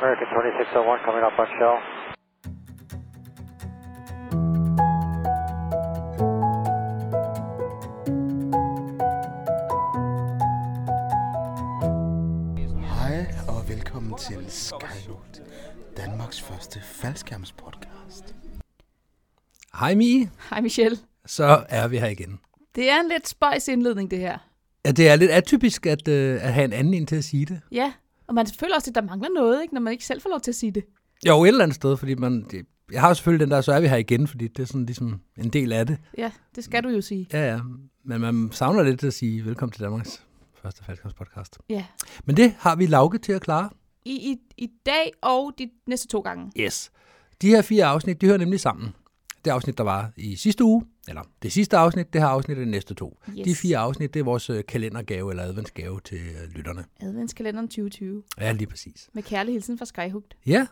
American 2601 coming up on shell. Hej og velkommen til Skyroot, Danmarks første faldskærmspodcast. Hej Mie, Hej Michelle. så er vi her igen. Det er en lidt spøjs indledning, det her. Ja, det er lidt atypisk at, øh, at have en anden en til at sige det. Ja, og man føler også, at der mangler noget, ikke, når man ikke selv får lov til at sige det. Jo, et eller andet sted, fordi man, det, jeg har selvfølgelig den der, så er vi her igen, fordi det er sådan ligesom en del af det. Ja, det skal du jo sige. Ja, ja, men man savner lidt at sige velkommen til Danmarks første faldskærmspodcast. Ja. Men det har vi Lauke til at klare. I, i, I dag og de næste to gange. Yes. De her fire afsnit, de hører nemlig sammen. Det afsnit, der var i sidste uge, eller det sidste afsnit, det her afsnit er de næste to. Yes. De fire afsnit, det er vores øh, kalendergave eller adventsgave til øh, lytterne. Adventskalenderen 2020. Ja, lige præcis. Med kærlig hilsen fra Skyhooked. Ja,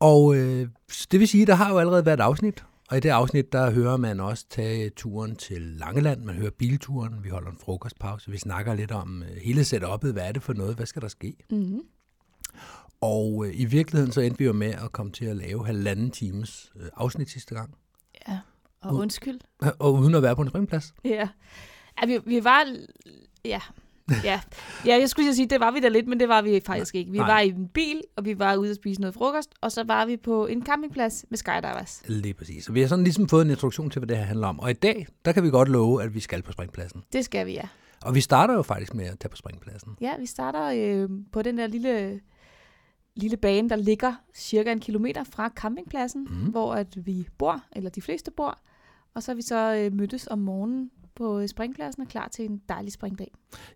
og øh, det vil sige, der har jo allerede været et afsnit, og i det afsnit, der hører man også tage turen til Langeland, man hører bilturen, vi holder en frokostpause, vi snakker lidt om øh, hele setup'et, hvad er det for noget, hvad skal der ske? Mm-hmm. Og øh, i virkeligheden så endte vi jo med at komme til at lave halvanden times øh, afsnit sidste gang, og undskyld. og uden at være på en springplads. Ja. ja vi, vi var... Ja. Ja. ja, jeg skulle sige, det var vi da lidt, men det var vi faktisk ikke. Vi Nej. var i en bil, og vi var ude at spise noget frokost, og så var vi på en campingplads med skydivers. Lige præcis. Så vi har sådan ligesom fået en introduktion til, hvad det her handler om. Og i dag, der kan vi godt love, at vi skal på springpladsen. Det skal vi, ja. Og vi starter jo faktisk med at tage på springpladsen. Ja, vi starter øh, på den der lille, lille bane, der ligger cirka en kilometer fra campingpladsen, mm. hvor at vi bor, eller de fleste bor. Og så er vi så øh, mødtes om morgenen på øh, springpladsen og klar til en dejlig springdag.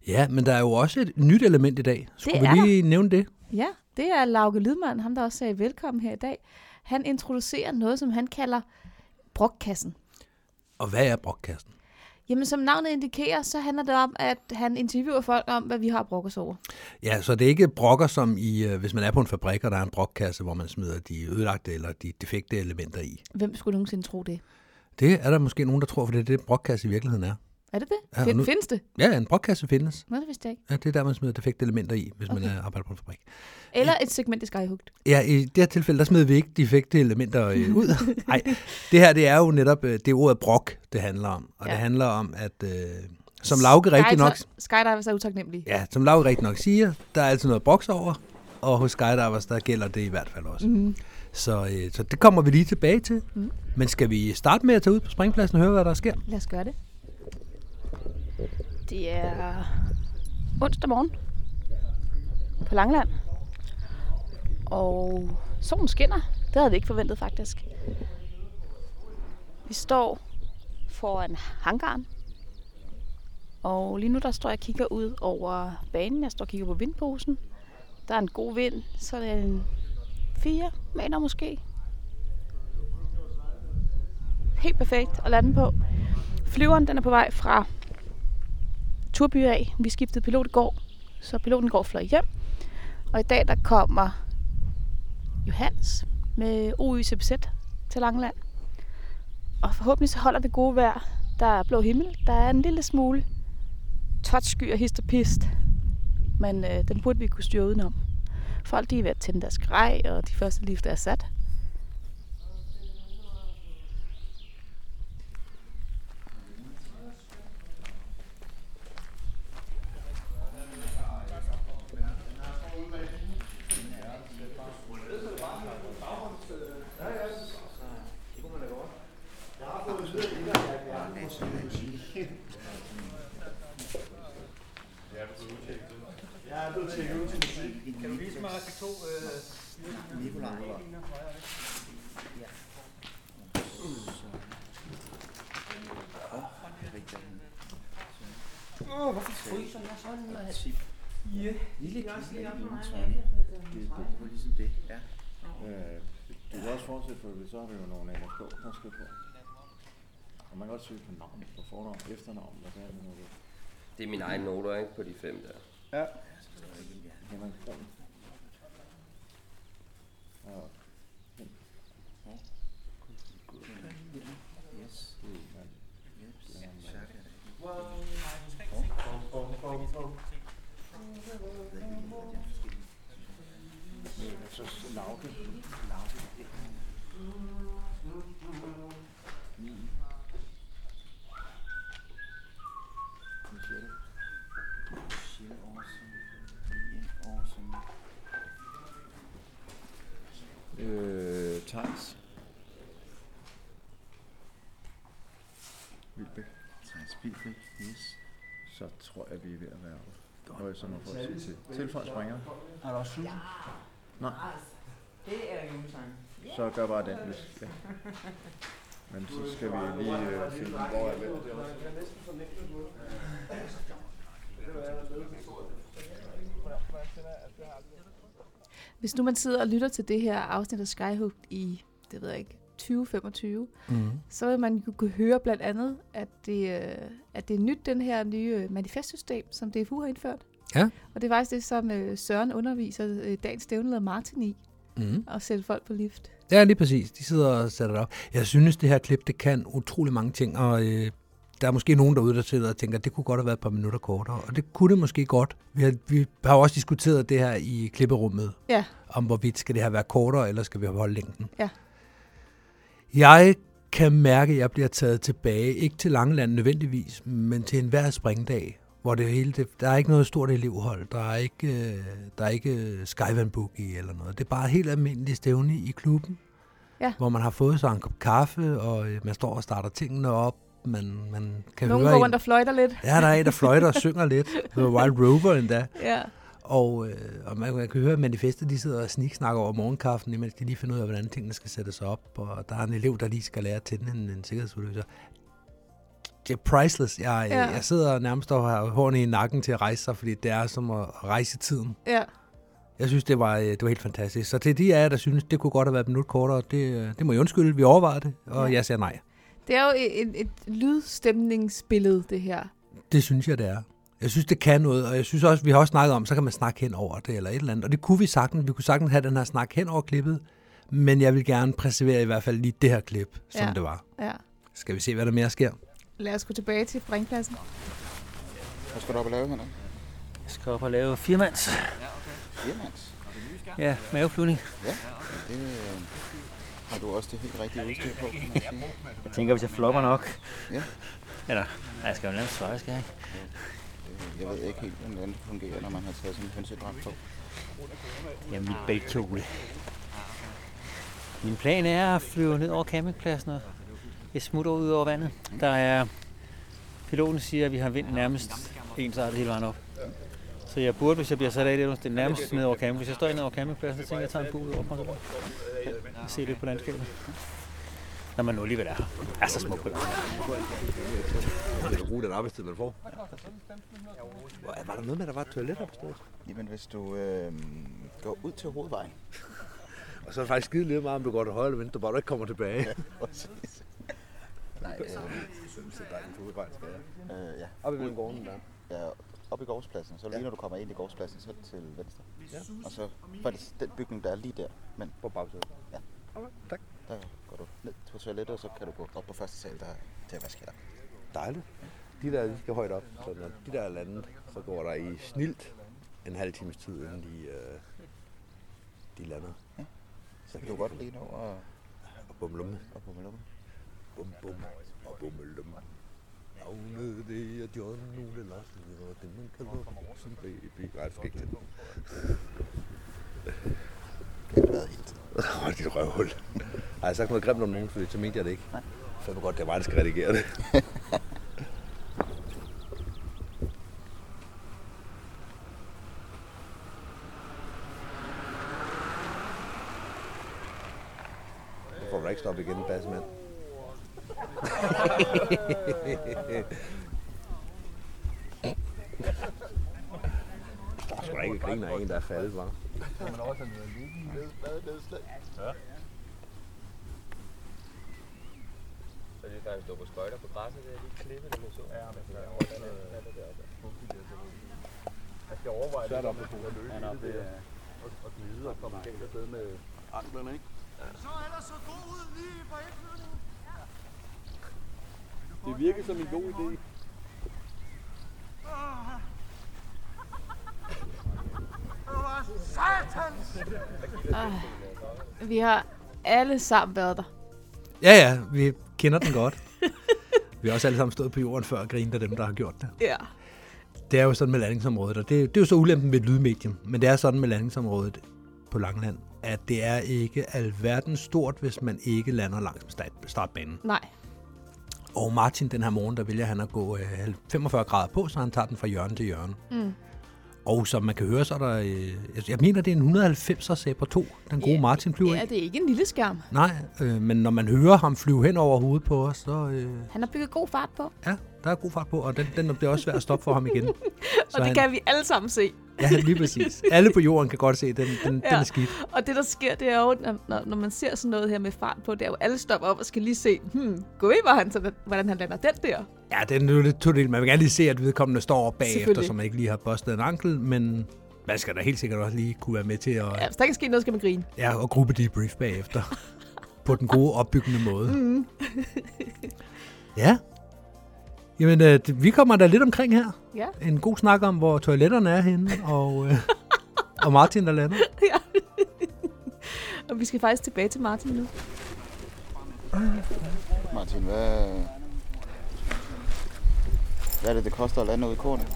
Ja, men der er jo også et nyt element i dag. Skulle Det vi lige nævne det? Ja, det er Lauke Lydmand, ham der også sagde velkommen her i dag. Han introducerer noget, som han kalder brokkassen. Og hvad er brokkassen? Jamen, som navnet indikerer, så handler det om, at han interviewer folk om, hvad vi har brok os over. Ja, så det er ikke brokker som i, øh, hvis man er på en fabrik, og der er en brokkasse, hvor man smider de ødelagte eller de defekte elementer i. Hvem skulle nogensinde tro det? Det er der måske nogen, der tror, for det er det, brokkasse i virkeligheden er. Er det det? Ja, Find, nu- Findes det? Ja, en brokkasse findes. Nå, det vidste jeg ikke. Ja, det er der, man smider defekte elementer i, hvis okay. man er arbejder på en fabrik. Eller et segment i Skyhooked. Ja, i det her tilfælde, der smider vi ikke defekte elementer øh, ud. Nej, det her, det er jo netop, øh, det er ordet brok, det handler om. Og ja. Det handler om, at øh, som Lauke rigtig nok, Skydivers er utaknemmelige. ja, som Lauke rigtig nok siger, der er altid noget broks over, og hos skydivers, der gælder det i hvert fald også. Mm. Så, øh, så det kommer vi lige tilbage til. Mm. Men skal vi starte med at tage ud på springpladsen og høre, hvad der sker? Lad os gøre det. Det er onsdag morgen på Langland. Og solen skinner. Det havde vi ikke forventet faktisk. Vi står foran hangaren. Og lige nu der står jeg og kigger ud over banen. Jeg står og kigger på vindposen. Der er en god vind, så det er en 4 meter måske. Helt perfekt at lande på. Flyveren den er på vej fra Turby af. Vi skiftede pilot i går, så piloten går fløj hjem. Og i dag der kommer Johannes med OYCBZ til Langeland. Og forhåbentlig så holder det gode vejr. Der er blå himmel. Der er en lille smule touchsky og hist og pist. Men øh, den burde vi kunne styre udenom. Folk de er ved at tænde deres grej, og de første lift er sat. Det er ligesom det, ja. Øh, du kan også fortsætte på det, så har vi jo nogle NSK, der skal på. Og man kan godt søge på navn, på fornavn, efternavn, hvad det er, det det. Det er mine egne noter, ikke? På de fem der. Ja. Henrik Kron. Og Yes. det er mand. Yes. Det er Så mand. Thijs. Vilbæk. Thijs Vilbæk, yes. Så tror jeg, vi er ved at være oppe. Og så må folk sige til. Tilføj springer. Er der også Susan? Nej. Det er julesangen. Så gør bare den, hvis ja. Men så skal vi lige øh, finde, hvor er det. Hvis nu man sidder og lytter til det her afsnit af Skyhook i, det ved jeg ikke, 2025, Mm. så vil man jo kunne høre blandt andet, at det, øh, at det er nyt, den her nye øh, manifestsystem, som DFU har indført. Ja. Og det er faktisk det, som øh, Søren underviser dagens stævneleder Martin i, Mm. at sætte folk på lift. Ja, lige præcis. De sidder og sætter det op. Jeg synes, det her klip, det kan utrolig mange ting, og øh, der er måske nogen derude, der sidder og tænker, at det kunne godt have været et par minutter kortere, og det kunne det måske godt. Vi har, vi har også diskuteret det her i klipperummet, Ja. om hvorvidt skal det her være kortere, eller skal vi holde længden. Ja. Jeg kan mærke, at jeg bliver taget tilbage, ikke til Langeland nødvendigvis, men til enhver springdag, hvor det hele, det, der er ikke noget stort elevhold, der er ikke, øh, der er ikke Skyvan Boogie eller noget. Det er bare helt almindeligt stævne i klubben, Ja. hvor man har fået sig en kop kaffe, og øh, man står og starter tingene op, man, man kan Nogen høre går en- rundt og fløjter lidt. Ja, der er en, der fløjter og synger lidt. The Wild Rover endda. Ja. Og, øh, og man, man kan høre, at manifestet de sidder og sniksnakker over morgenkaffen, imens de lige finder ud af, hvordan tingene skal sættes op. Og der er en elev, der lige skal lære at tænde en, en sikkerhedsudløser. Det er priceless. Jeg, Ja. ja. jeg sidder nærmest og har hårene i nakken til at rejse sig, fordi det er som at rejse tiden. ja. Jeg synes, det var, øh, det var helt fantastisk. Så til de af jer, der synes, det kunne godt have været et minut kortere, det, øh, det må I undskylde. Vi overvejede det, og Ja. jeg siger nej. Det er jo et, et, lydstemningsbillede, det her. Det synes jeg, det er. Jeg synes, det kan noget, og jeg synes også, vi har også snakket om, så kan man snakke hen over det, eller et eller andet. Og det kunne vi sagtens. Vi kunne sagtens have den her snak hen over klippet, men jeg vil gerne præservere i hvert fald lige det her klip, som Ja. det var. Ja. Skal vi se, hvad der mere sker? Lad os gå tilbage til springpladsen. Hvad skal du op og lave, Henrik? Jeg skal op og lave firmands. Firmands. Ja, maveflyvning. Ja, det øh, har du også det helt rigtige udstyr på. Jeg tænker, hvis jeg flopper nok. Ja. Eller, nej, jeg skal jo lave svare, skal jeg ikke? Øh, Jeg ved ikke helt, hvordan det fungerer, når man har taget sådan en hønsedragt på. Jamen, mit bæltkjole. Min plan er at flyve ned over campingpladsen og jeg smutter ud over vandet. Der er... Piloten siger, at vi har vind nærmest ensartet hele vejen op. Så jeg burde, hvis jeg bliver sat af det, det er nærmest ned over camping. Hvis jeg står ned over campingpladsen, så tænker jeg, at jeg tager en bue ud over mig. Og se lidt på landskabet. Når man nu alligevel er. Er så smukt på det. Vil du bruge den arbejdstid, man får? Var der noget med, at der var et toilet på stedet? Jamen, hvis du øh, går ud til hovedvejen, Og så er det faktisk skide lidt meget, om du går til højre eller venstre, bare du ikke kommer tilbage. præcis. Nej, øh, synes, det er dejligt hovedvej, skal jeg. øh, ja. Op imellem gården der. ja, op i gårdspladsen, så lige når du kommer ind i gårdspladsen, så til venstre. Ja. Og så faktisk den bygning, der er lige der, men På bagsædet. Ja. Okay, tak. der går du ned på toilettet, og så kan du gå op på første sal, der er til at vaske hænder. Dejligt. De der, de skal højt op, så når de der er landet, så går der i snilt en halv times tid, inden de, øh, de lander. Så kan du godt lige nå og, Og bumlumme. og på med Bum bum og bummelum. Navnet det er John Ole Larsen, og den man kalder Rosen Baby. Nej, det skal ikke til. Det har været helt. Åh, dit røvhul. Har jeg sagt noget grimt om nogen, fordi så mente jeg det ikke. Nej. Fandme godt, det er mig, der skal redigere det. Nu får du ikke stoppe igen, bassemand. Der er sgu da ikke griner af en, der er faldet, hva'? Så det er faktisk stå på skøjter på græsset, det er lige klippet, der så. Ja, men så er den Jeg skal overveje Så er der oppe på at løbe i det der. Og, glide og komme galt afsted med anklerne, ikke? Så ellers så god ud lige på indflyvningen. Det virker som en god idé. Ah, vi har alle sammen været der. Ja, ja, vi kender den godt. vi har også alle sammen stået på jorden før og grinet af dem, der har gjort det. Ja. Det er jo sådan med landingsområdet, og det, det er jo så ulempen ved et lydmedium, men det er sådan med landingsområdet på Langland, at det er ikke alverdens stort, hvis man ikke lander langs start, startbanen. Nej. Og Martin den her morgen, der vælger han at gå øh, 45 grader på, så han tager den fra hjørne til hjørne. Mm. Og som man kan høre, så er der, øh, jeg- mener, det er en 190'er Sabre 2, den gode Martin flyver Ja, det er ikke en lille skærm. Nej, øh, men når man hører ham flyve hen over hovedet på os, så øh, Han har bygget god fart på, ja, der er god fart på, og den, den bliver også svært at stoppe for ham igen. og det han- kan vi alle sammen se. Ja, lige præcis. Alle på jorden kan godt se, den, den, ja. den er skidt. Og det, der sker, det er jo, når, når, man ser sådan noget her med fart på, det er jo, alle stopper op og skal lige se, hmm, gå i, hvor han, så, hvordan han lander den der. Ja, den er jo lidt todelt. Man vil gerne lige se, at vedkommende står op bagefter, så man ikke lige har bustet en ankel, men man skal da helt sikkert også lige kunne være med til at, Ja, hvis der kan ske noget, skal man grine. ja, at gruppe debrief bagefter. på den gode, opbyggende måde. Mm. Ja. Jamen, øh, vi kommer da lidt omkring her. Ja. En god snak om, hvor toiletterne er henne, og, øh, og Martin, der lander. ja. og vi skal faktisk tilbage til Martin nu. Martin, hvad... Hvad er det, det koster at lande ud i kornet?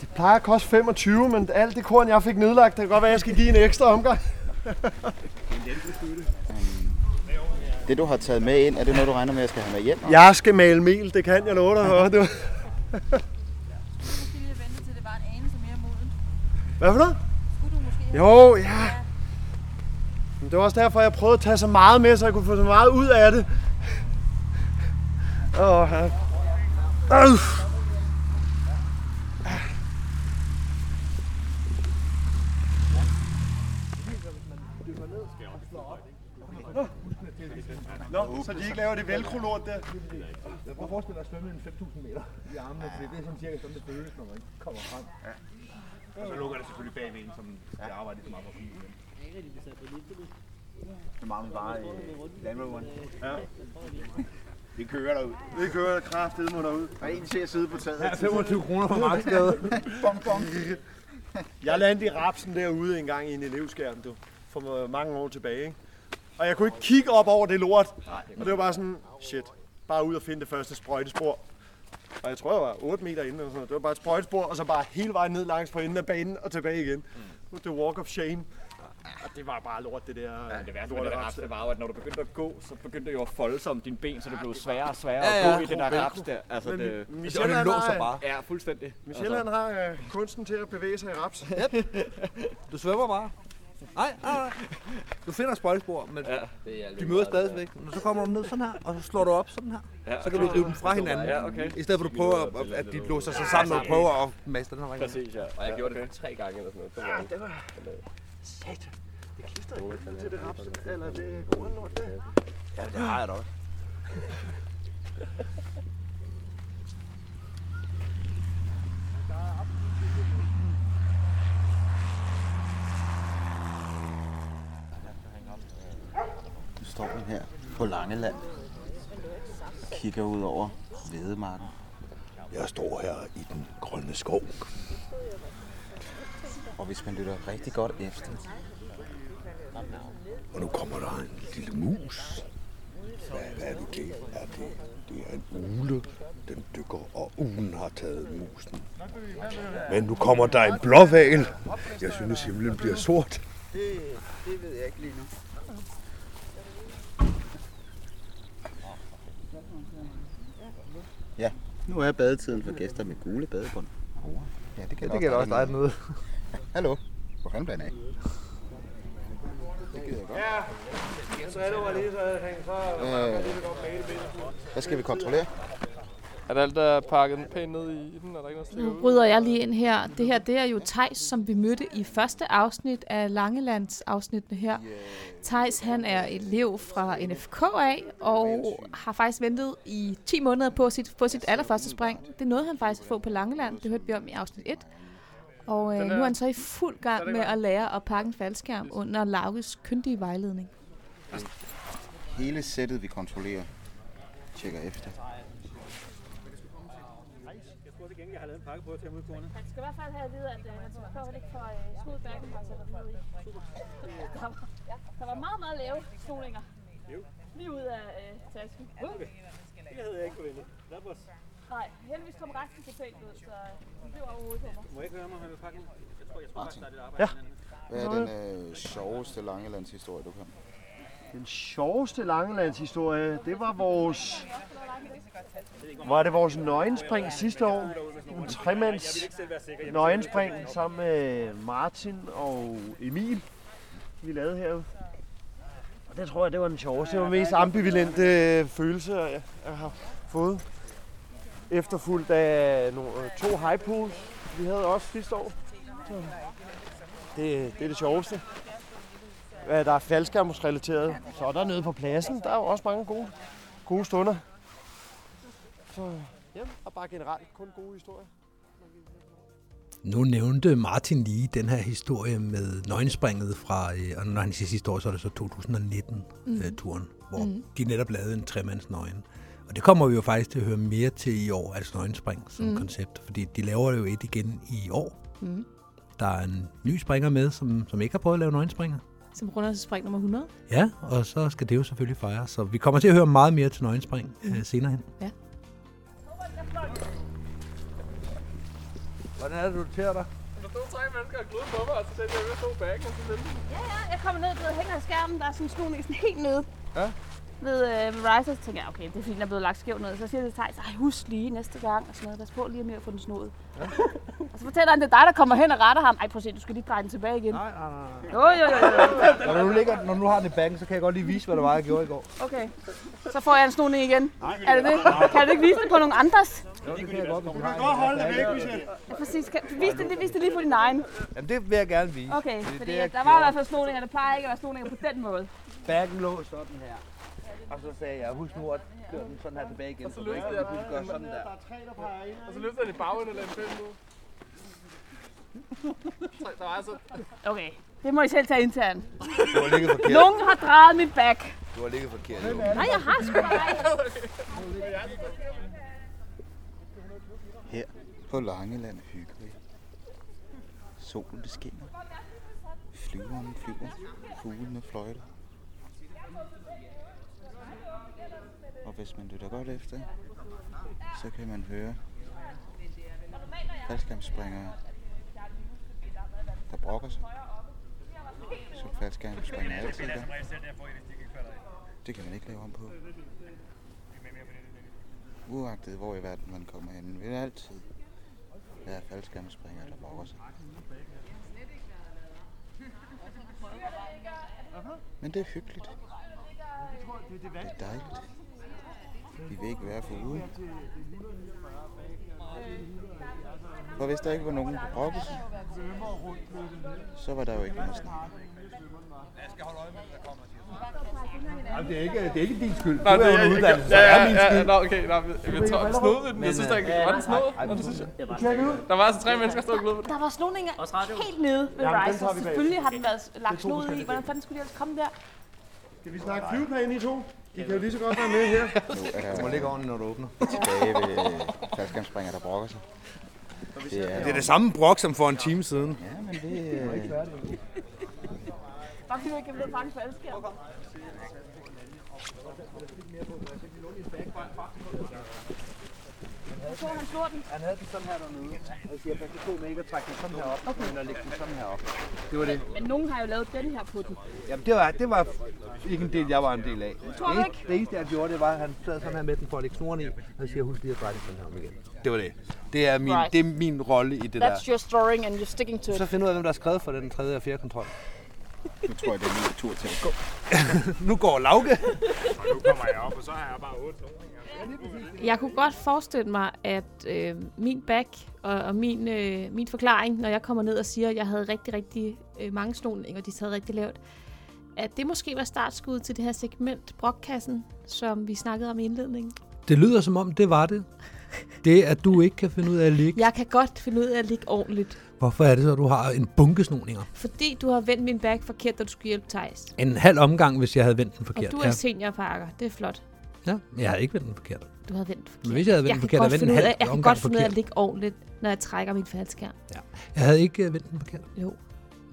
Det plejer at koste 25, men alt det korn, jeg fik nedlagt, det kan godt være, at jeg skal give en ekstra omgang. Det, du har taget med ind, er det noget, du regner med, at jeg skal have med hjem? Jeg skal male mel, det kan jeg love dig for. Du. Hvad for noget? Jo, ja. Men det var også derfor, jeg prøvede at tage så meget med, så jeg kunne få så meget ud af det. Åh, ja. Øh. Nå, så de ikke laver det velcro-lort der. Jeg prøver at forestille dig at svømme en 5.000 meter i armene, fordi det er sådan cirka sådan, det føles, når man kommer frem. Ja. Og så lukker det selvfølgelig bagved en, som skal arbejde så meget for at komme ud igen. Det mangler bare i Land Roveren. Ja. Vi kører derud. Det kører kraftedet mod derud. Der er en til at sidde på taget. Ja, 25 kroner for Marksgade. bong, bong. Jeg landede i rapsen derude en gang i en elevskærm, du. For mange år tilbage, ikke? Og jeg kunne ikke kigge op over det lort. Og det var bare sådan, shit. Bare ud og finde det første sprøjtespor. Og jeg tror, jeg var 8 meter inde. Eller sådan noget. Det var bare et sprøjtespor, og så bare hele vejen ned langs på enden af banen og tilbage igen. Mm. Det walk of shame. Og det var bare lort, det der. Ja, det værste med det raps raps, det var jo, at når du begyndte at gå, så begyndte det jo at folde sig om dine ben, så det blev sværere og sværere Ja, at ja. gå i det der raps der. Altså, Men det, Michel, han har, Ja, fuldstændig. Michel, han har øh, kunsten til at bevæge sig i raps. Du svømmer bare. Nej, nej, nej. Du finder et spøjlespor, men Ja. de møder stadigvæk. Men så kommer du ned sådan her, og så slår du op sådan her. Ja. Så kan du rive dem fra hinanden. Ja, okay. I stedet for at du prøver, at, at de låser sig sammen og prøver at maste den her vej. Præcis, ja. Og jeg gjorde det tre gange eller sådan noget. Ja, det var... Satan. Det klister ikke til det raps, eller det kornlort der. Ja, det har jeg da også. Nu står vi her på Langeland og kigger ud over Vedemarken. Jeg står her i den grønne skov. Og hvis man lytter rigtig godt efter, Og nu kommer der en lille mus. Hvad, hvad er det, det er? Det, det er en ule. Den dykker, og ulen har taget musen. Men nu kommer der en blåval. Jeg synes, himlen bliver sort. Det, det ved jeg ikke lige nu. Ja, nu er badetiden for gæster med gule badebånd. Ja, det gælder, Det gælder også dig dernede. Hallo. Hvor fanden den af? Det gider jeg godt. Ja, så er det var lige så hængt så... Øh, hvad skal vi kontrollere? Er det alt, der er pakket pænt ned i, den? Er der ikke noget, der Nu ud? bryder jeg lige ind her. Det her, det er jo Tejs, som vi mødte i første afsnit af Langelands afsnittene her. Tejs, han er elev fra NFK af, og har faktisk ventet i 10 måneder på sit, på sit allerførste spring. Det nåede han faktisk at få på Langeland. Det hørte vi om i afsnit 1. Og øh, nu er han så i fuld gang med at lære at pakke en faldskærm under Lauges kyndige vejledning. Hele sættet, vi kontrollerer, tjekker efter. Lavet en pakke på at tage mod kornet. Man skal i hvert fald have at vide, at øh, man skal prøve ikke få øh, smooth backen, man sætter ned i. Der var, der var meget, meget lave snoninger. Jo. Lige ud af øh, tasken. Okay. Det havde jeg ikke forventet. That was... Nej, heldigvis kom resten pænt ud, så øh, det blev overhovedet på mig. Må jeg ikke høre mig, han vil pakke? Jeg tror, jeg tror faktisk, der er lidt arbejde. Ja. Hvad er den øh, sjoveste Langelandshistorie, du kan? Den sjoveste Langelandshistorie, det var vores... Var det vores nøgenspring sidste år? En tremands nøgenspring sammen med Martin og Emil, vi lavede herude. Og det tror jeg, det var den sjoveste. Det var den mest ambivalente øh, følelse, jeg, har fået. Efterfulgt af nogle, øh, to high pools, vi havde også sidste år. Det, det er det sjoveste. Hvad der er faldskærmsrelateret. Så er der nede på pladsen, der er jo også mange gode, gode stunder. Så ja, og bare generelt kun gode historier. Nu nævnte Martin lige den her historie med nøgenspringet fra, øh, og når han siger sidste år, så er det så 2019-turen, Mhm. hvor Mhm. de netop lavede en tremands nøgen. Og det kommer vi jo faktisk til at høre mere til i år, altså nøgenspring som Mhm. koncept, fordi de laver jo et igen i år. Mhm. Der er en ny springer med, som, som ikke har prøvet at lave nøgenspringer. Som runder til spring nummer 100. Ja, og så skal det jo selvfølgelig fejres. Så vi kommer til at høre meget mere til nøgenspring øh, senere hen. Ja. Hvordan er det, du noterer dig? Der stod tre mennesker og glødede på mig, og så tænkte jeg, at jeg stod bagen, og så Ja, ja, jeg kommer ned, det hænger i skærmen, der er sådan en snoning sådan helt nede. Ja. Ved, øh, ved Riser, så tænker jeg, okay, det er fint, den er blevet lagt skævt ned. Så siger jeg til Thijs, husk lige næste gang, og sådan noget. Pas på lige med at få den snoet. Ja. og så fortæller han, det er dig, der kommer hen og retter ham. Ej, prøv at se, du skal lige dreje den tilbage igen. Nej, nej, nej. Jo, jo, jo, jo. Når du, ligger, når du har den i bagen, så kan jeg godt lige vise, hvad det var, jeg gjorde i går. Okay, så får jeg en snoning igen. er det det? Kan du ikke vise det på nogen andres? Jo, det kan jeg godt, hvis du en. Godt holde det væk, Michelle. Ja, præcis. Kan, vis, det, vis det lige på din egen. Jamen, det vil jeg gerne vise. Okay, er fordi det, jeg der var i hvert fald snoninger, der plejer ikke at være snoninger på den måde. Bagen lå sådan her. Og så sagde jeg, husk nu at køre den sådan her tilbage igen. Så du ikke lige pludselig gør sådan der. Og så løftede jeg det og lagde den fem nu. Så der var altså... Okay, det må I selv tage internt. Du har ligget forkert. Nogen har drejet mit back. Du har ligget forkert. Jo. Nej, jeg har sgu da ej. Her på Langeland hygger vi. Solen det skinner. Flyveren flyver. Fuglene fløjter. Hvis man lytter godt efter, så kan man høre faldskærmsspringere, der brokker sig. Så faldskærmsspringere altid der. Det kan man ikke lave om på. Uagtet hvor i verden man kommer hen, vil der altid være faldskærmsspringere, der brokker sig. Men det er hyggeligt. Det er dejligt. Vi vil ikke være foruden. For hvis der ikke var nogen, der brokkede sig, så var der jo ikke noget at snakke om. Jamen, det er ikke, det er ikke din skyld. Nej, det er en ikke... uddannelse, Ja, det er ja, min ja, skyld. Nå, okay, nej, men jeg tror, snod vi den. Jeg synes, der ikke var den snod. Nå, det synes jeg. Der var altså tre mennesker, der stod og på. Der var snoninger helt nede ved bagefter. Selvfølgelig har den været lagt Det er to snod i. Hvordan fanden skulle de ellers komme der? Skal vi snakke flyveplan i to? De kan jo lige så godt være med her. Nu er Du må ligge ordentligt, når du åbner. tilbage ved faldskærmspringere, der brokker sig. Det er, Det er det samme brok som for en time siden. Ja, men det øh, Bare fordi du ikke kan blive fange på Jeg så, han slår den. Han havde den sådan her dernede. Og jeg siger, pas på med ikke at trække den sådan her op, okay. men at lægge den sådan her op. Det var det. Men nogen har jo lavet den her på den. Jamen, det var, det var ikke en del, jeg var en del af. Tror du det, ikke? det eneste, jeg gjorde, det var, at han sad sådan her med den for at lægge snoren i, og så siger jeg, husk lige at dreje den sådan her om igen. Det var det. Det er min, Right. det er min rolle i det That's der. your story and you're sticking to it. Så find ud af, hvem der har skrevet for den tredje og fjerde kontrol. Nu tror jeg, det er min tur til at gå. nu går Lauke. Nu kommer jeg op, og så har jeg bare otte Jeg kunne godt forestille mig, at øh, min back og, og min, øh, min forklaring, når jeg kommer ned og siger, at jeg havde rigtig, rigtig øh, mange snoninger, og de sad rigtig lavt, at det måske var startskud til det her segment, brokkassen, som vi snakkede om i indledningen. Det lyder som om, det var det. Det, at du ikke kan finde ud af at ligge. Jeg kan godt finde ud af at ligge ordentligt, Hvorfor er det så, at du har en bunke snoninger? fordi du har vendt min back forkert, da du skulle hjælpe Thijs. En halv omgang, hvis jeg havde vendt den forkert. Og du er seniorparker, det er flot. Ja, jeg havde ikke vendt den forkert. Du havde vendt forkert. Men hvis jeg havde vendt den kan forkert, godt havde jeg finde vendt en af, halv jeg kan godt finde ud af at ligge ordentligt, når jeg trækker min faldskærm. Ja. Jeg havde ikke øh, vendt den forkert. Jo.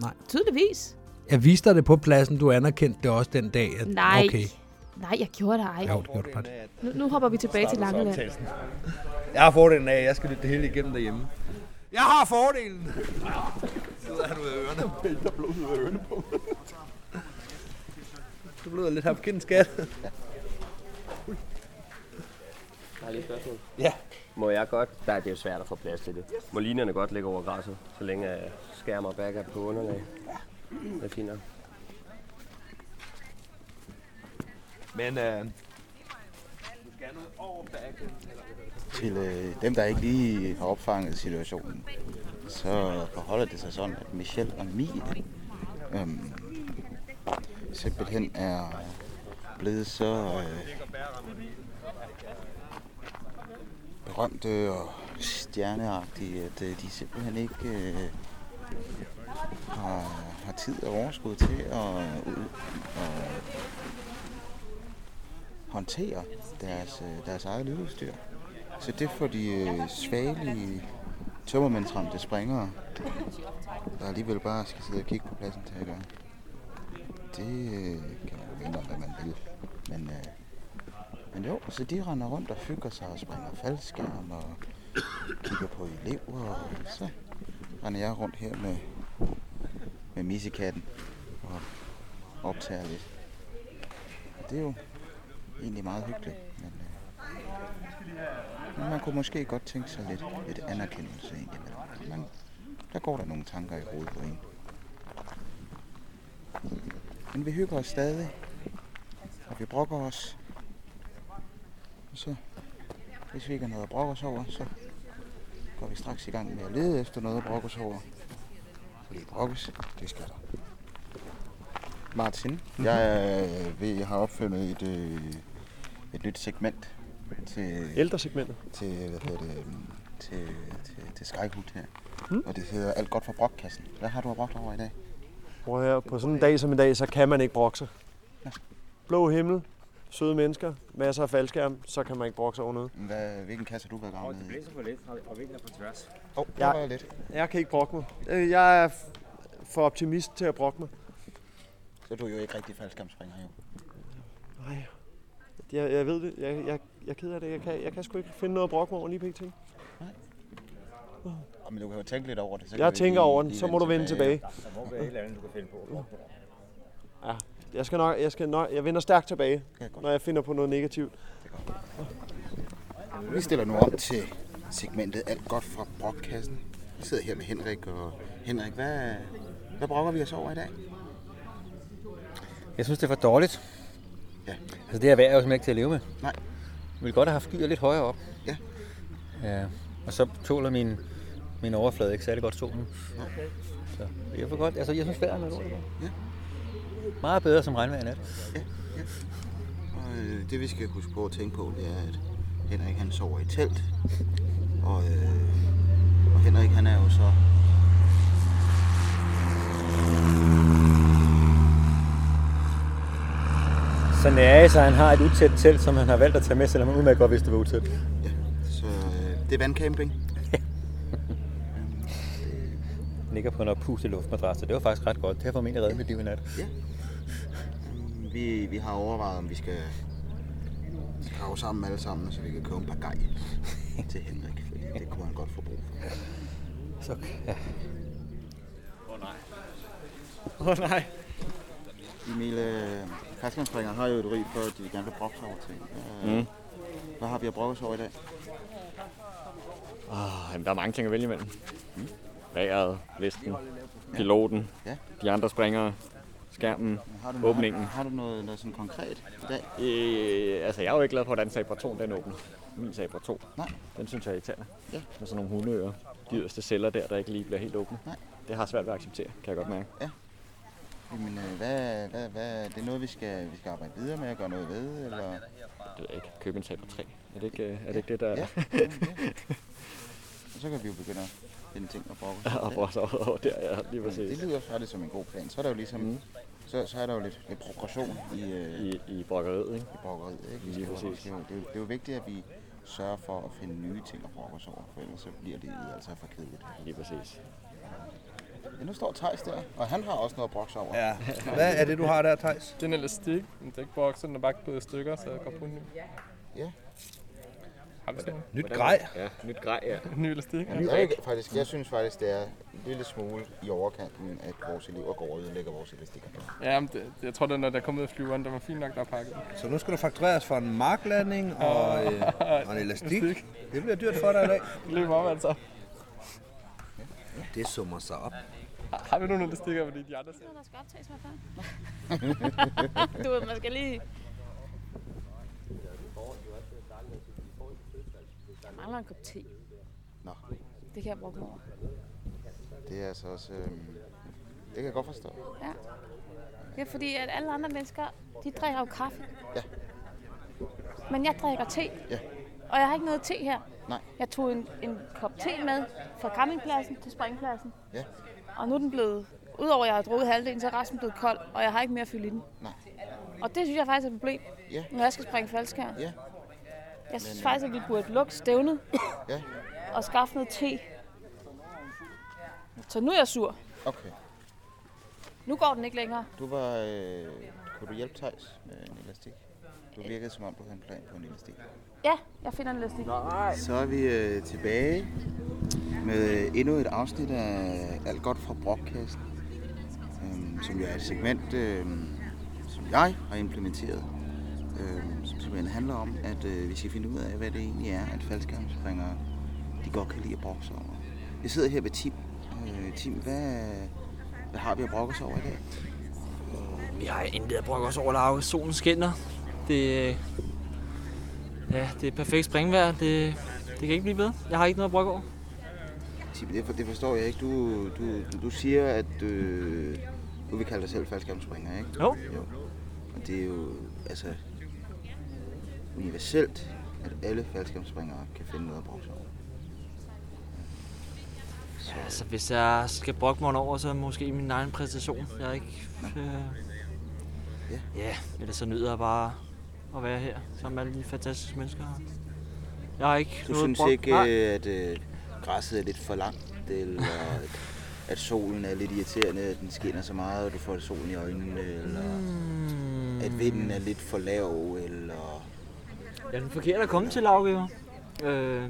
Nej. Tydeligvis. Jeg viste dig det på pladsen. Du anerkendte det også den dag. At, Nej. Okay. Nej, jeg gjorde det ej. Jo, det gjorde du godt. Nu, nu hopper vi tilbage til Langeland. Jeg har fordelen af, at jeg skal lytte det hele igennem derhjemme. Jeg har fordelen! Så er du af ørerne. Der blod ud af ørerne på Du blev lidt hapkind, skat. Jeg har lige et spørgsmål. Ja. Må jeg godt, der er det jo svært at få plads til det. Må linerne godt ligge over græsset, så længe jeg skærmer og backer på underlag? Det er fint nok. Men øh, til øh, dem, der ikke lige har opfanget situationen, så forholder det sig sådan, at Michel og Mie øh, simpelthen er blevet så øh, berømte og stjerneagtige, at øh, de simpelthen ikke øh, har, har tid og overskud til at, øh, at håndtere deres, øh, deres eget lydudstyr. Så det får de øh, svagelige tømmermændsramte springere, der alligevel bare skal sidde og kigge på pladsen til at gøre. Det øh, kan man jo om, hvad man vil. Men, øh, men jo, så de render rundt og hygger sig og springer faldskærm og kigger på elever. Og så render jeg rundt her med, med missekatten og optager lidt. Og det er jo egentlig meget hyggeligt. Men, øh, men man kunne måske godt tænke sig lidt, lidt anerkendelse egentlig. Man, der går der nogle tanker i hovedet på en. Men vi hygger os stadig. Og vi brokker os. Og så, hvis vi ikke har noget at brokke os over, så går vi straks i gang med at lede efter noget at brokke os over. Fordi brokkes, det skal der. Martin, jeg øh, ved, jeg har opfundet et, øh, et nyt segment til... Ældresegmentet? Til, hvad hedder det, øhm, til, til, til Skyhoot her. Mm. Og det hedder Alt godt for brokkassen. Hvad har du at brokke over i dag? Prøv her, på sådan en dag som i dag, så kan man ikke brokke sig. Blå himmel, søde mennesker, masser af faldskærm, så kan man ikke brokke sig over noget. Hvad, hvilken kasse har du været gammel Det blæser for lidt, og vinden er på tværs. Åh, oh, Jeg- var lidt. Jeg kan ikke brokke mig. Øh, Jeg er for optimist til at brokke mig. Så du er jo ikke rigtig faldskærmspringer, jo. Nej, jeg, jeg ved det. Jeg, jeg, jeg er ked af det. Jeg kan, jeg kan sgu ikke finde noget at brokke mig over lige pt. Oh, men du kan jo tænke lidt over det. Så Jeg tænker lige- over den, så må du vende tilbage. Der må være et eller andet, du kan finde på at brokke dig over. Ja, jeg skal nok, jeg skal nok, jeg vender stærkt tilbage, når jeg finder på noget negativt. Vi stiller nu om til segmentet Alt godt fra brokkassen. Vi sidder her med Henrik og Henrik, hvad, hvad brokker vi os over i dag? Jeg synes, det var dårligt. Ja. Altså, det er vejr jo simpelthen ikke til at leve med. Nej. Vi ville godt have haft skyer lidt højere op. Ja. ja. Og så tåler min, min overflade ikke særlig godt solen. Så jeg får godt. Altså, jeg synes, vejret er dårligt. Ja. Meget bedre som regnvejr i nat. Og øh, det vi skal huske på at tænke på, det er, at Henrik han sover i telt. Og, øh, og Henrik han er jo så... Så nære, så han har et utæt telt, som han har valgt at tage med, selvom han udmærket godt vidste, det var utæt. Så øh, det er vandcamping. Ligger på en oppustet luftmadras, så det var faktisk ret godt. Det har formentlig reddet mit liv i nat. Ja. Vi, vi har overvejet, om vi skal grave sammen alle sammen, så vi kan købe en par gej til Henrik, fordi det kunne han godt få brug for. Så, ja. Åh oh, nej. Åh oh, nej. Emil, faldskærmsspringere har jo et ry for, at de gerne vil brokke sig over ting. Øh, Mm. Hvad har vi at brokke os over i dag? Oh, jamen, der er mange ting at vælge imellem. Vejret, vesten, piloten, Ja. de andre springere, skærmen, Har du, åbningen. Har, har du noget, noget sådan konkret i dag? Øh, altså, jeg er jo ikke glad for, hvordan Sabra 2 den åbner. Min Sabra 2. Nej. Den synes jeg er irriterende. Ja. Med sådan nogle hundeører. De yderste celler der, der ikke lige bliver helt åbne. Nej. Det har svært ved at acceptere, kan jeg godt mærke. Ja. Jamen, øh, hvad, hvad, hvad, det er noget, vi skal, vi skal arbejde videre med og gøre noget ved, eller? Det ved jeg ikke. Købe en Sabra 3. Er det ikke, øh, er det, ikke det, der Ja. Og så kan vi jo begynde at finde ting at brokke os Og brokke over der, ja, lige Men præcis. Det lyder faktisk som en god plan. Så er der jo ligesom, mm. Så, så er der jo lidt, lidt progression i, øh, I, i brokkeriet, ikke? i brokkeriet. Ikke? Vi Lige præcis. Det, er jo, det, er jo, det er jo vigtigt, at vi sørger for at finde nye ting at brokke os over, for ellers så bliver det altså for kedeligt. Lige præcis. Ja, nu står Thijs der, og han har også noget sig over. Ja. Hvad er det, du har der, Thijs? Det er en elastik, men det er ikke bokset, den er bare gået i stykker, så jeg går på en ny. Ja. Har du sådan en Nyt grej. Ja, nyt grej, ja. ny elastik? Ja, jeg, faktisk, jeg synes faktisk, det er en lille smule i overkanten, at vores elever går og ødelægger vores elastikker. Ja, men det, det, jeg tror, den der, der kom ud af flyveren, der var fint nok, der er pakket. Så nu skal du faktureres for en marklanding og, øh, og en elastik. Det bliver dyrt for dig i dag. Det løber op, altså. Det summer sig op. Har, vi nogle elastikker, fordi de andre Det der skal optages med før. du ved, man skal lige... Jeg mangler en kop te. Nå, Det kan jeg bruge over. det er altså også... Øh, det kan jeg godt forstå. Ja. Det er fordi, at alle andre mennesker, de drikker jo kaffe. Ja. Men jeg drikker te. Ja. Og jeg har ikke noget te her. Nej. Jeg tog en, en kop te med fra campingpladsen til springpladsen. Ja. Og nu er den blevet, udover at jeg har drukket halvdelen, så er resten blevet kold, og jeg har ikke mere at fylde i den. Nej. Og det synes jeg faktisk er et problem, Ja. når jeg skal springe faldskærm. Ja. Jeg synes Men, faktisk, at vi burde lukke stævnet Ja. og skaffe noget te. Så nu er jeg sur. Okay. Nu går den ikke længere. Du var... Øh, kunne du hjælpe Thijs med en elastik? Du virkede som om, du havde en plan på en elastik. Ja, jeg finder en elastik. Så er vi øh, tilbage med endnu et afsnit af Alt godt fra Brokkassen, øhm, som jo er et segment, øhm, som jeg har implementeret, øhm, som simpelthen handler om, at øh, vi skal finde ud af, hvad det egentlig er, at faldskærmsspringere de godt kan lide at brokke sig over. Jeg sidder her med Tim. Øh, Tim, hvad, hvad har vi at brokke os over i dag? Vi har intet at brokke os over, Lauke. Solen skinner. Det, ja, det er perfekt springvejr. Det, det kan ikke blive bedre. Jeg har ikke noget at brokke over. Det, for, det forstår jeg ikke. Du, du, du, siger, at øh, du vil kalde dig selv faldskærmspringer, ikke? Jo. jo. Og det er jo altså universelt, at alle faldskærmsspringere kan finde noget at brokke over. Ja, altså, hvis jeg skal brokke mig over, så er måske min egen præstation. Jeg er ikke... Øh, ja. ja, ellers så nyder jeg bare at være her sammen med alle de fantastiske mennesker. Jeg har ikke Du noget synes brok- ikke, Nej. at øh, græsset er lidt for langt, eller at, at solen er lidt irriterende, at den skinner så meget, og du får solen i øjnene, eller Hmm. at vinden er lidt for lav, eller... Er den forkerte at komme til, Lauke, jo. Øh,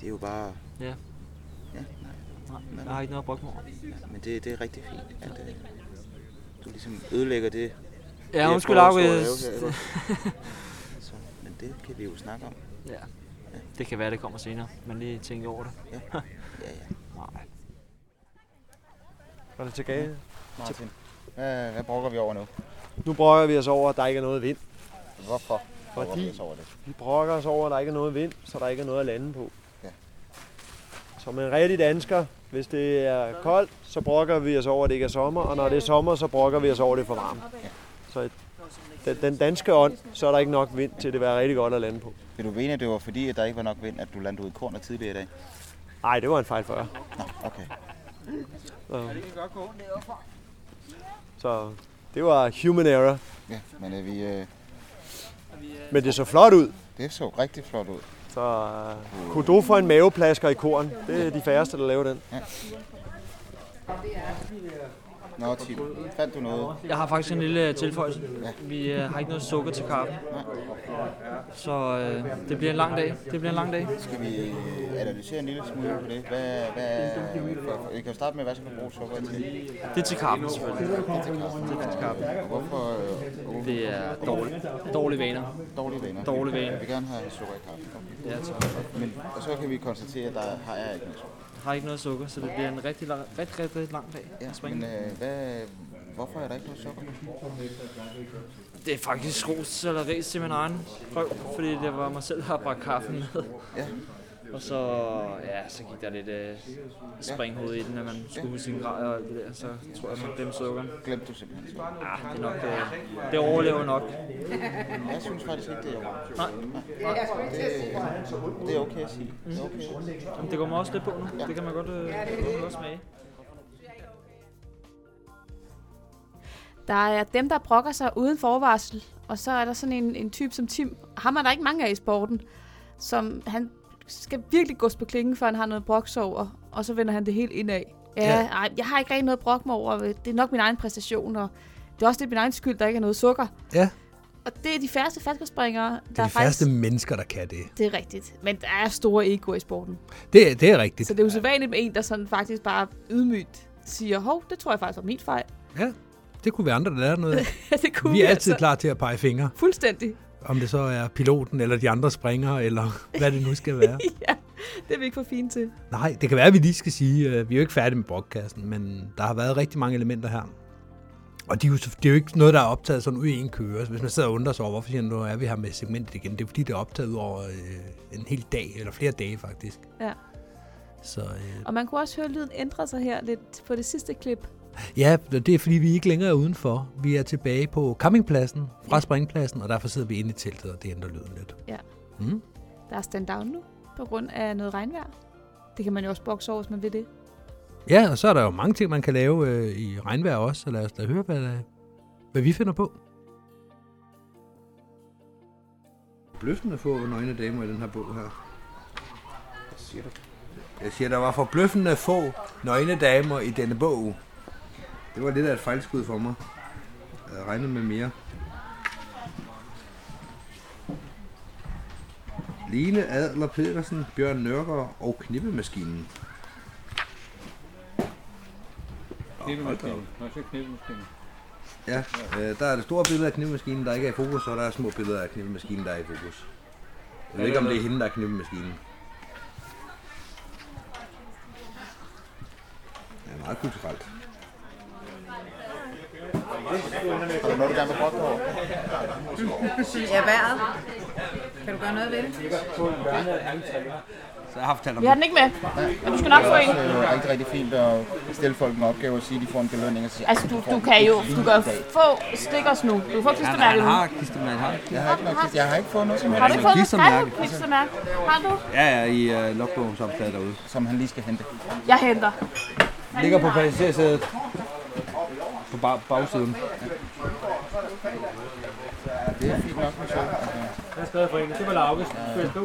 Det er jo bare... ja. Ja, nej. Nej, jeg har ikke noget at brokke mig over. Ja, men det, det er rigtig fint, at øh, du ligesom ødelægger det. Ja, undskyld, Lauke. det kan vi jo snakke om. Ja. Det kan være, det kommer senere, men lige tænke over det. Ja, ja, ja. Nej. Er det tilbage? Martin, hvad, hvad brokker vi over nu? Nu brokker vi os over, at der ikke er noget vind. Hvorfor brokker vi Fordi os over det? vi brokker os over, at der ikke er noget vind, så der ikke er noget at lande på. Ja. Som en rigtig dansker, hvis det er koldt, så brokker vi os over, at det ikke er sommer, og når det er sommer, så brokker vi os over, at det er for varmt. Et- den, den danske ånd, så er der ikke nok vind til, at det være rigtig godt at lande på. Vil du mene, at det var fordi, at der ikke var nok vind, at du landede ud i kornet tidligere i dag? Nej, det var en fejl for jer. Nå, okay. Så, så det var human error. Ja, men øh, vi, øh, Men det så flot ud. det så rigtig flot ud. Så uh, kudo for en maveplasker i korn. Det er de færreste, der laver den. Ja. Nå, Tim, fandt du noget? Jeg har faktisk en lille tilføjelse. Ja. Vi øh, har ikke noget sukker til kaffen. Så øh, det bliver en lang dag. Det bliver en lang dag. Skal vi øh, analysere en lille smule på det? Hvad, hvad, for, vi kan jo starte med, hvad skal du bruge sukker til? Det er til kaffen, selvfølgelig. Det er til kaffen. Det er til kaffen. Og hvorfor? Øh, Det er dårligt. Dårlige vaner. Dårlige vaner. Dårlige vaner. Jeg vil gerne have sukker i kaffen. Ja, tak. Men, og så kan vi konstatere, at der har jeg ikke noget sukker. Har ikke noget sukker, så det bliver en rigtig, lang, rigtig, rigtig, lang dag Ja, at springe. men øh, hvad, hvorfor er der ikke noget sukker? Det er faktisk ros eller ris til min egen røv, fordi det var mig selv, der har bragt kaffen med. Ja. Og så, ja, så gik der lidt øh, springhoved i den, at man skulle huske sin grad og alt det der, så tror jeg, man glemte sukkeren. Glemte du simpelthen? Ja, det er nok, øh, det overlever nok. Jeg synes faktisk ikke, det er okay. Nej. Det, det er okay at sige. Det er okay. Jamen, det går mig også lidt på nu. Det kan man godt, øh, det kan man godt smage. Der er dem, der brokker sig uden forvarsel, og så er der sådan en, en type som Tim. Ham er der ikke mange af i sporten, som han skal virkelig gås på klingen, før han har noget broks over, og så vender han det helt indad. Ja, Ja. Ej, jeg har ikke rigtig noget brok mig over. Det er nok min egen præstation, og det er også lidt min egen skyld, der ikke er noget sukker. Ja, Og det er de færreste faldskærmsspringere, der det er de faktisk... færreste mennesker, der kan det. Det er rigtigt. Men der er store egoer i sporten. Det, er- det er rigtigt. Så det er usædvanligt med en, der sådan faktisk bare ydmygt siger, hov, det tror jeg faktisk var min fejl. Ja, det kunne være andre, der lærte noget af. det kunne vi er altid altså. klar til at pege fingre. Fuldstændig. Om det så er piloten, eller de andre springere, eller hvad det nu skal være. ja, det er vi ikke for fine til. Nej, det kan være, at vi lige skal sige, øh, vi er jo ikke færdige med brokkassen, men der har været rigtig mange elementer her. Og det er, jo, det er jo ikke noget, der er optaget sådan ud i en køre. Så hvis man sidder og undrer sig over, hvorfor siger nu er vi her med segmentet igen, det er fordi, det er optaget over øh, en hel dag, eller flere dage faktisk. Ja. Så øh, Og man kunne også høre lyden ændre sig her lidt på det sidste klip. Ja, det er fordi, vi ikke længere er udenfor. Vi er tilbage på campingpladsen, fra springpladsen, og derfor sidder vi inde i teltet, og det ændrer lyden lidt. Ja. Mm. Der er stand down nu, på grund af noget regnvejr. Det kan man jo også bokse over, hvis man vil det. Ja, og så er der jo mange ting, man kan lave øh, i regnvejr også, så lad os da høre, hvad, hvad vi finder på. Bløffende få nøgne damer i den her bog her. Hvad siger du? Jeg siger, der var forbløffende få nøgne damer i denne bog. Det var lidt af et fejlskud for mig. Jeg havde regnet med mere. Line Adler Pedersen, Bjørn Nørgaard og Knippemaskinen. Knippemaskinen. Ja, øh, der er det store billede af knippemaskinen, der ikke er i fokus, og der er små billeder af knippemaskinen, der er i fokus. Jeg ved ikke, om det er hende, der er knippemaskinen. Det er meget kulturelt. Er der noget, du gerne vil brokke over? Ja, vejret. Kan du gøre noget ved det? Så jeg har haft talt om Vi har den ikke med, men du skal nok få en. Det er rigtig, rigtig fint at stille folk en opgave og sige, at de får en belønning. Og sige, Altså, du, du kan jo du kan få stickers nu. Du kan få klistermærket nu. klistermærke. Har. Jeg har ikke, noget, klist- jeg har ikke fået noget som Har du ikke fået noget Klistermærke. klistermærke? Har du? Ja, ja, i uh, logbogen, som er derude. Som han lige skal hente. Jeg henter. Ligger på passagersædet. På bag- bagsiden. Det er fint nok med så. Jeg har skrevet for en. Det var Lauges.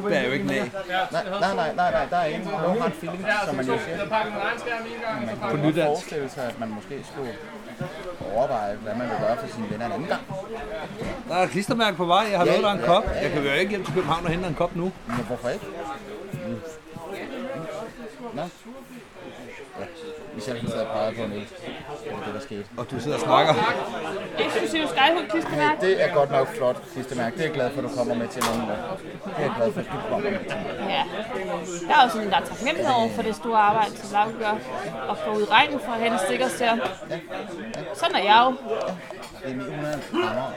Der er jo ikke næ. Nej, nej, nej, nej, nej, der er ingen. No hard feeling, som man jo siger. Man kunne forestille sig, at man måske skulle overveje, hvad man vil gøre for sine venner en anden gang. Der er et klistermærke på vej. Jeg har Ja, lovet dig en ja, kop. Jeg kan jo ikke hjem til København og hente en kop nu. Men hvorfor ikke? Nå. Han sad og pegede på en øl. Det var det, der skete. Og du sidder og snakker. Eksklusiv skyhook klistermærke. Det er godt nok flot, klistermærke. Det er jeg glad for, at du kommer med til nogen. Det er jeg glad for, at du kommer med til. Ja. Der er jo sådan, der er taknemmelighed over for det store arbejde, som Laura gør. Og få ud i regnen for at hente stickers til ham. Sådan er jeg jo. Det er 900 kammerat.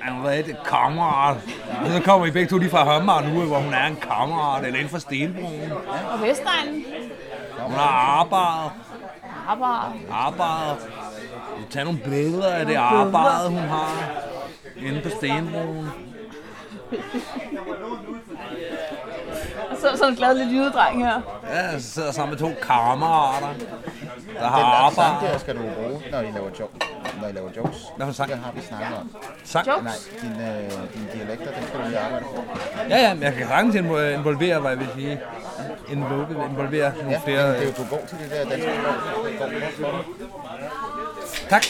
Han har været et kammerat. Og så kommer I begge to lige fra Hørmar nu, hvor hun er en kammerat, eller inden for Stenbroen. Og Vestegnen. Hun har arbejdet, Arbejde. arbejdet. Vi tager nogle billeder af det arbejde, hun har inde på Stenbroen. Så er sådan en glad lille jydedreng her. Ja, så sidder jeg sammen med to kammerater, der har Den der sang arbejdet. der skal du bruge, når I laver, jo- når I laver jokes. Hvad for sang? Det har vi snakket om. Sang? Nej, dine, øh, dine dialekter, dem skal du lige arbejde på. Ja, ja, men jeg kan sagtens invo- involvere, hvad jeg vil sige. Involvere, involvere nogle Ja, flere. men det er jo, du er god til det der danske sprog. Flot. Tak.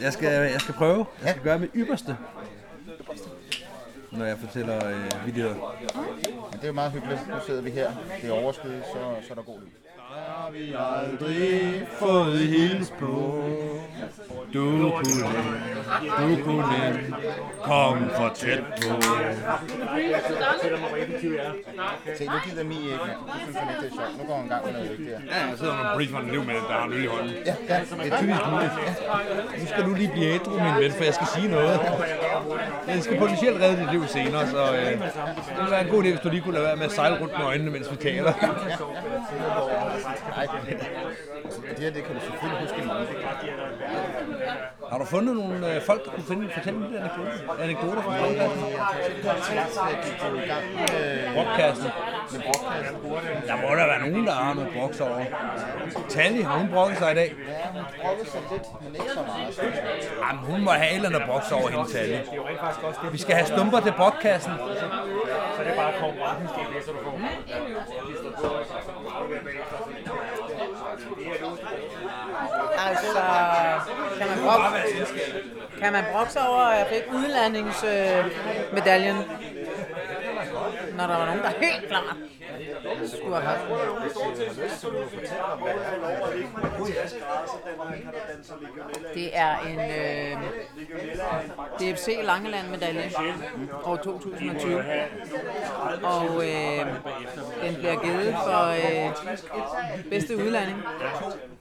Jeg skal, jeg skal prøve. Jeg skal gøre mit ypperste. Når jeg fortæller øh, videoer. Men det er jo meget hyggeligt. Nu sidder vi her. Det er overskyet, så, så er der god lyd. Har vi aldrig fået hils på. Du kunne, du kunne komme for tæt på. Se, nu gider Mi ikke. Nu synes han ikke, det er sjovt. Nu går han i gang med noget vigtigere. Ja, jeg sidder med Bridgman Liv med, der har en øl i hånden. Ja, ja. Det er typisk muligt. Nu skal du lige blive ædru, min ven, for jeg skal sige noget. Jeg skal potentielt redde dit liv senere, så øh, det ville være en god idé, hvis du lige kunne lade være med at sejle rundt med øjnene, mens vi taler. Ej, det her, det kan du selvfølgelig huske i morgen. Har du fundet nogle øh, folk, der kunne finde, fortælle lidt anekdoter, anekdoter fra brandkassen? Brokkassen. Med brokkassen. Der må der være nogen, der har noget broks over. Tali, har hun brokket sig i dag? Ja, hun brokkede sig lidt, men ikke så meget. jeg. Jamen, hun må have et eller andet broks over hende, Tali. Vi skal have stumper til brokkassen. Så det er bare konkurrencen, det så du får. Altså, kan man brokke, kan man brokke sig over, at jeg fik udlandingsmedaljen? Øh, Når der var nogen, der helt klart skulle have haft den. Det er en øh, DFC Langeland medalje mm, år 2020. Og øh, den bliver givet for øh, bedste udlanding.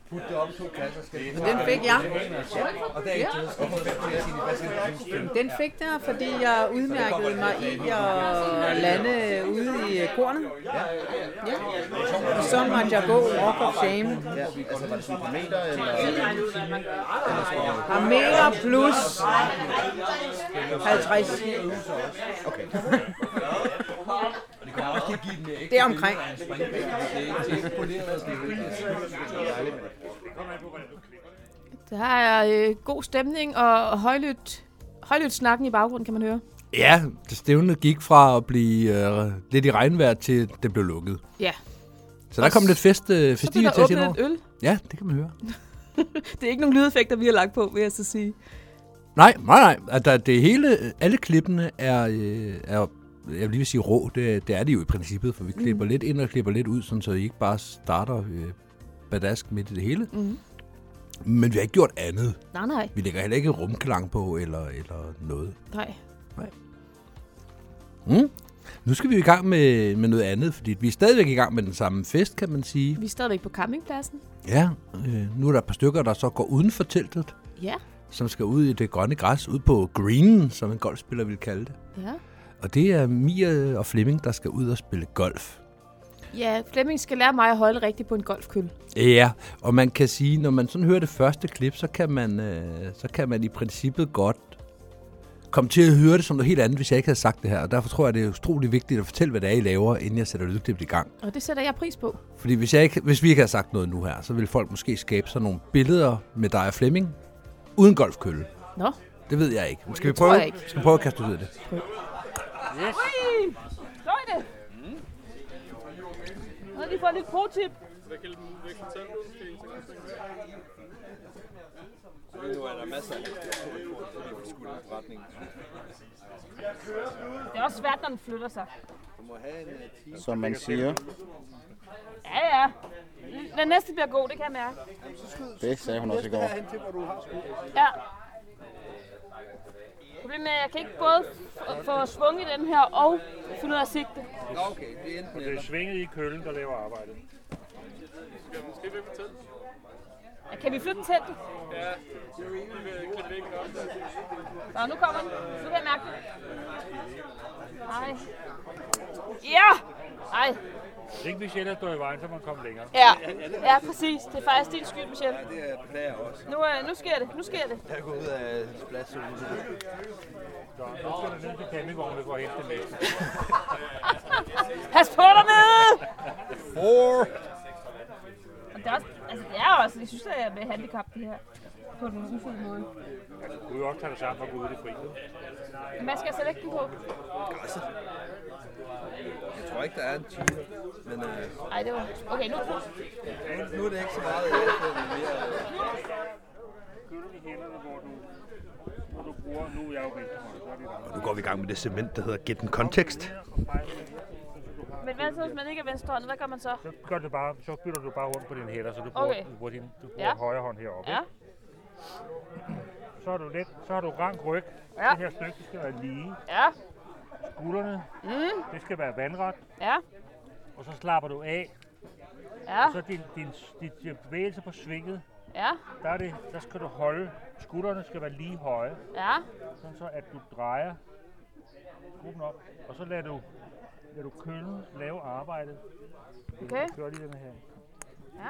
Put det op i to kasser. Skal Men den fik jeg. Og sige, Den fik jeg, fordi jeg udmærkede mig i at lande ude i kornet. Ja. Og så måtte jeg gå Walk of Shame. Ja, altså var det sådan på meter, eller? Har mere plus 50. Okay. Det er omkring. Er er. Der er øh, god stemning og højlydt, højlydt snakken i baggrunden, kan man høre. Ja, det stævnet gik fra at blive øh, lidt i regnvejr til det blev lukket. Ja. Så der kom lidt fest, øh, Så blev der festivitet ind et øl. Ja, det kan man høre. Det er ikke nogen lydeffekter, vi har lagt på, vil jeg så sige. Nej, nej, nej. At der, det hele, alle klippene er, øh, er jeg vil lige vil sige rå, det, det er de jo i princippet, for vi klipper Mhm. lidt ind og klipper lidt ud, sådan, så I ikke bare starter øh, badask midt i det hele. Mhm. Men vi har ikke gjort andet. Nej, nej. Vi lægger heller ikke rumklang på eller, eller noget. Nej. Mm. Nu skal vi i gang med, med noget andet, fordi vi er stadigvæk i gang med den samme fest, kan man sige. Vi er stadigvæk på campingpladsen. Ja, øh, nu er der et par stykker, der så går uden for teltet, Ja. som skal ud i det grønne græs, ud på greenen, som en golfspiller vil kalde det. Ja. Og det er Mia og Flemming, der skal ud og spille golf. Ja, Flemming skal lære mig at holde rigtigt på en golfkøl. Ja, og man kan sige, når man sådan hører det første klip, så kan man, øh, så kan man i princippet godt komme til at høre det som noget helt andet, hvis jeg ikke havde sagt det her. Og derfor tror jeg, det er utrolig vigtigt at fortælle, hvad det er, I laver, inden jeg sætter lydklippet i gang. Og det sætter jeg pris på. Fordi hvis, jeg ikke, hvis vi ikke havde sagt noget nu her, så ville folk måske skabe sådan nogle billeder med dig og Flemming, uden golfkølle. Nå. Det ved jeg ikke. Men skal vi prøve, jeg ikke. skal vi prøve at kaste ud af det? Yes. Ui! Slå i det! Nu har de fået lidt pro-tip. Nu er der masser af skudt i retning. Det er også svært, når den flytter sig. Du må have en time. Som man siger. Ja, ja. Den næste bliver god, det kan jeg mærke. Det sagde hun også i går. til, hvor du har skudt. Ja. Problemet er, at jeg kan ikke både få svung i den her og finde ud af at sigte. Okay, det er enten Det er svinget i kølen, der laver arbejdet. Skal vi vi fortælle? Kan vi flytte teltet? Ja. Nå, nu kommer den. Nu kan jeg mærke det. Nej. Ja! Nej. Ikke Michelle, der står i vejen, så man kommer længere. Ja, ja, præcis. Det er faktisk din skyld, Michelle. Ja, det er beklager også. Nu, øh, nu sker det. Nu sker det. Jeg går ud af spladsolen. Så nu skal du ned til campingvognen for at hente næste. Pas på dernede! Four. Og det er, også, altså, det er også, jeg synes, at jeg er med handicap, det her. På den ufulde måde. Altså, du kunne jo også tage dig sammen og gå ud i det fri. Men Hvad skal jeg så lægge den på? Græsset. Jeg tror ikke, der er en time. Men uh, Ej, det var... Okay, nu... nu, nu er det ikke så meget. Jeg er mere, Køler de hænderne, hvor du, hvor du bruger, nu er jeg jo det Og nu går vi i gang med det segment, der hedder Get en Kontekst. Hvad så, hvis man ikke er venstrehåndet? Hvad gør man så? Så, gør det bare, så bytter du bare rundt på dine hænder, så du bruger, Okay. du bruger, din, du bruger Ja. højre hånd heroppe. Ja. Så har du let, så har du rank ryg. Ja. Det her stykke det skal være lige. Ja. Skuldrene, Mm. det skal være vandret. Ja. Og så slapper du af. Ja. Og så din, din, din, din bevægelse på svinget, Ja. der, er det, der skal du holde, skuldrene skal være lige høje. Ja. Sådan så, at du drejer gruppen op. Og så lader du, lader du køllen lave arbejdet. Okay. Du kører lige den her. Ja.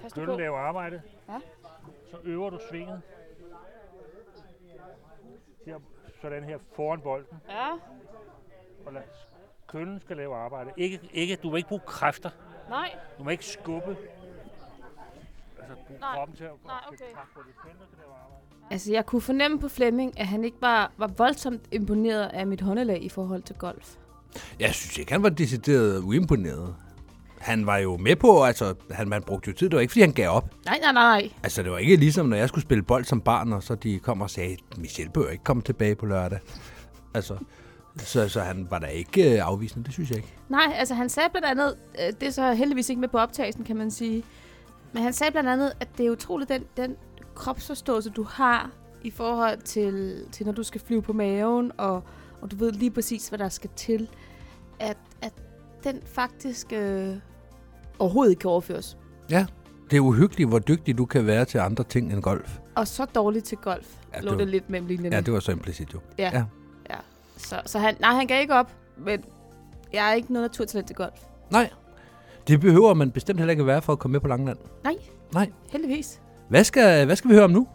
Pas på. laver arbejdet. Ja. så øver du svinget. Her, sådan her foran bolden. Ja. Og lad, køllen skal lave arbejde. Ikke, ikke, du må ikke bruge kræfter. Nej. Du må ikke skubbe. Altså bruge Nej. kroppen til at Nej, til okay. kraft på det. Køllen skal lave arbejde. Altså, jeg kunne fornemme på Flemming, at han ikke bare var voldsomt imponeret af mit håndelag i forhold til golf. Jeg synes ikke, han var decideret uimponeret. Han var jo med på, altså, han, man brugte jo tid. Det var ikke, fordi han gav op. Nej, nej, nej. Altså, det var ikke ligesom, når jeg skulle spille bold som barn, og så de kom og sagde, Michel bør ikke komme tilbage på lørdag. Altså, så, så han var da ikke øh, afvisende, det synes jeg ikke. Nej, altså han sagde blandt andet, øh, det er så heldigvis ikke med på optagelsen, kan man sige, men han sagde blandt andet, at det er utroligt den, den kropsforståelse, du har i forhold til, til når du skal flyve på maven, og, og du ved lige præcis, hvad der skal til, at, at den faktisk øh, overhovedet ikke kan overføres. Ja, det er uhyggeligt, hvor dygtig du kan være til andre ting end golf. Og så dårligt til golf, Ja, det lå var- det lidt mellem linjerne. Ja, det var så implicit jo. Ja. ja. ja. Så, så han, nej, han gav ikke op, men jeg er ikke noget naturtalent til golf. Nej, det behøver man bestemt heller ikke være for at komme med på Langland. Nej, Nej. heldigvis. Hvad skal, hvad skal vi høre om nu?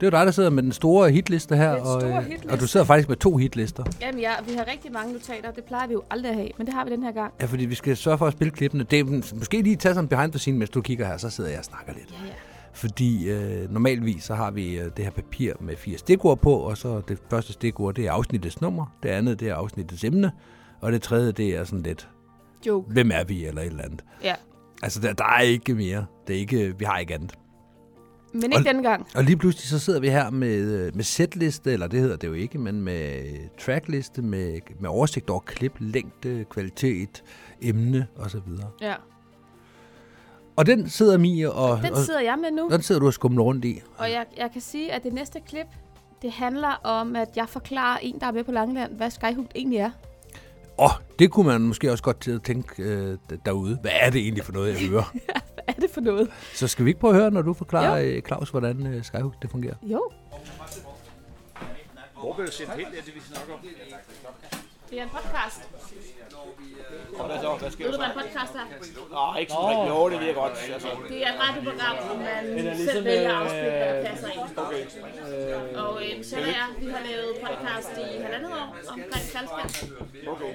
Det er jo dig, der sidder med den store hitliste her, Den og, store øh, hitliste. og du sidder faktisk med to hitlister. Jamen ja, vi har rigtig mange notater. Det plejer vi jo aldrig at have, men det har vi den her gang. Ja, fordi vi skal sørge for at spille klippene. Det er, måske lige tage sådan en behind the scene, mens du kigger her, så sidder jeg og snakker lidt. Ja, ja. Fordi øh, normalvis så har vi øh, det her papir med fire stikord på, og så det første stikord, det er afsnittets nummer, det andet, det er afsnittets emne, og det tredje, det er sådan lidt, Joke. hvem er vi, eller et eller andet. Ja. Altså, der, der er ikke mere. Det er ikke, vi har ikke andet. Men ikke Og- denne gang. Og lige pludselig så sidder vi her med, øh, med setliste, eller det hedder det jo ikke, men med trackliste, med, med oversigt over klip, længde, kvalitet, emne osv. Ja. Og den sidder Mie og... Den sidder jeg med nu. Den sidder du og skumler rundt i. Og jeg, jeg kan sige, at det næste klip, det handler om, at jeg forklarer en, der er med på Langeland, hvad Skyhook egentlig er. Åh, oh, det kunne man måske også godt til at tænke øh, derude. Hvad er det egentlig for noget, jeg hører? Hvad er det for noget? så skal vi ikke prøve at høre, når du forklarer, Jo. øh, Claus, hvordan øh, Skyhook det fungerer? Jo. Hvor blev det sendt helt det, vi snakker om? Det er en podcast. Og hvad så? Hvad sker Ved der du, hvad så? en podcast er? Nej, ikke sådan rigtig. Jo, det virker godt. Altså. Det er et radioprogram, hvor man er selv ligesom, vælger at øh, afspille, hvad der passer ind. Okay. Og øh, så er jeg, vi har lavet podcast i halvandet år omkring faldskærm. Okay.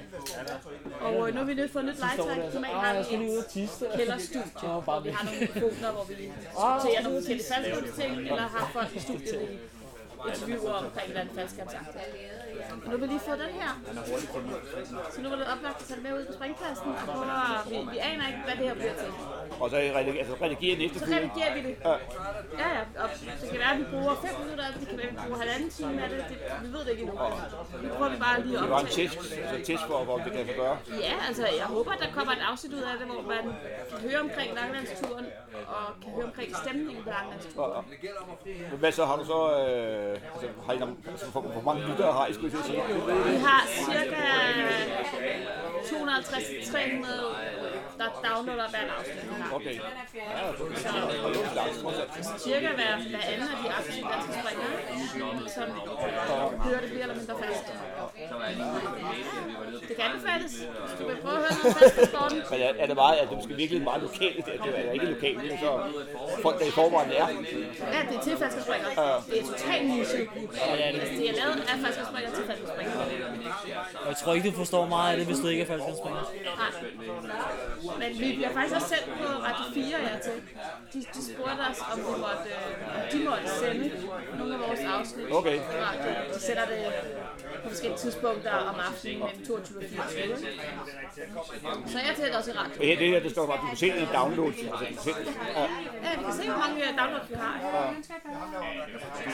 Og øh, nu har vi lige fået et nyt legetøj. Normalt har vi et kælderstudie, hvor vi har nogle mikrofoner, hvor vi sorterer nogle forskellige faldskærmsting, eller har folk i studiet, vi interviewer omkring, hvordan faldskærmsagt er. Og nu har vi lige fået den her. Så nu var det oplagt at tage det med ud på springpladsen, og prøve at, vi, vi aner ikke, hvad det her bliver til. Og så redigerer, altså, redigerer det Så redigerer vi det. Ja. Ja, ja. Og det kan være, at vi bruger 5 minutter af det, det kan være, at vi bruger halvanden time af det. det vi ved det ikke endnu. Nu prøver vi bare lige at Det var en optage. test, altså test for, hvor det kan gøre. Ja, altså jeg håber, at der kommer et afsnit ud af det, hvor man kan høre omkring Langelandsturen, og kan høre omkring stemningen på Langelandsturen. Men hvad så har du så, øh, altså, har I, altså, hvor, hvor mange lyttere har I, skulle at? Vi har cirka 250-300, der downloader hver afsnit. vi har. Okay. Så, cirka hver, hver anden af de aktive danske springere, som hører det bliver eller mindre fast. Det kan anbefales. Du vil prøve at høre noget fast på sporten. Men er, er det meget, at det måske virkelig meget lokalt? Det er, det er ikke lokalt, men så folk, der i forvejen er. Ja, det er til falskespringere. Det er totalt niche. Altså, det er lavet af falskespringere til falskespringere. Og jeg tror ikke, du forstår meget af det, hvis du ikke er faldskærmspringer. Nej. Men vi bliver faktisk også sendt på Radio 4 her til. De, de spurgte os, om, vi måtte, øh, om de måtte sende nogle af vores afsnit. Okay. De sætter det på forskellige tidspunkter om aftenen mellem 22 og 24. Så jeg tænker også i radio. Men her, det her, der står bare, du kan se en download. Altså, du kan se, ja. Ja, vi kan se, hvor mange øh, downloads vi har.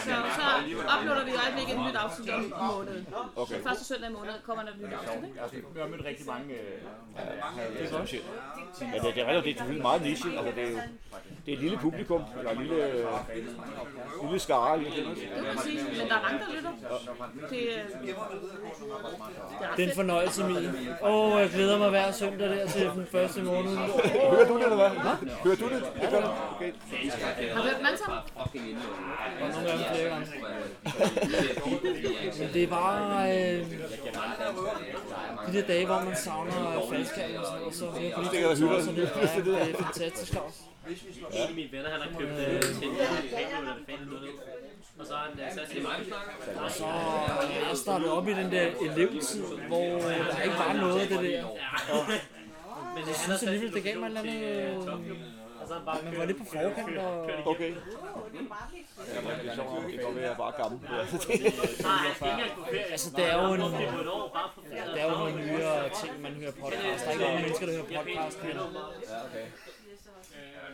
Så, så uploader vi i øjeblikket et nyt afsnit om om måneden. Okay. Så første søndag i måneden kommer der et nyt afsnit. Ikke? Vi har mødt rigtig mange... Øh, det er godt. Men det, det er rigtigt, det er meget niche. Altså, det er jo det er et lille publikum, eller en lille, øh, lille skare. virkeligheden. Det er præcis, men der er mange, der lytter. Det, øh, det er Det er en fornøjelse, Mie. Åh, oh, jeg glæder mig hver søndag der til den første morgen. Hører du det, eller hvad? Hører du det? Det gør du? Okay. Har du hørt dem alle sammen? Og nogle dem flere gange. Men det er bare øh, de der dage, hvor man savner faldskærm og sådan noget, så hører på de Stikker og hylder. så det, ja, det er fantastisk Claus. En af mine venner, han har købt øh, til en eller er. Og så har han øh, sat sig i mig, Og så er jeg startet op i den der elevtid, hvor øh, der ikke var noget af det der. Men jeg synes alligevel, det gav mig et eller andet... Øh, man var lidt på forkant og... Okay. Ja, men det er sjovt, det kan være, jeg bare gammel. Altså, det er jo en... Det er jo nogle nyere ting, man hører podcast. Der er ikke nogen mennesker, der hører podcast. Men...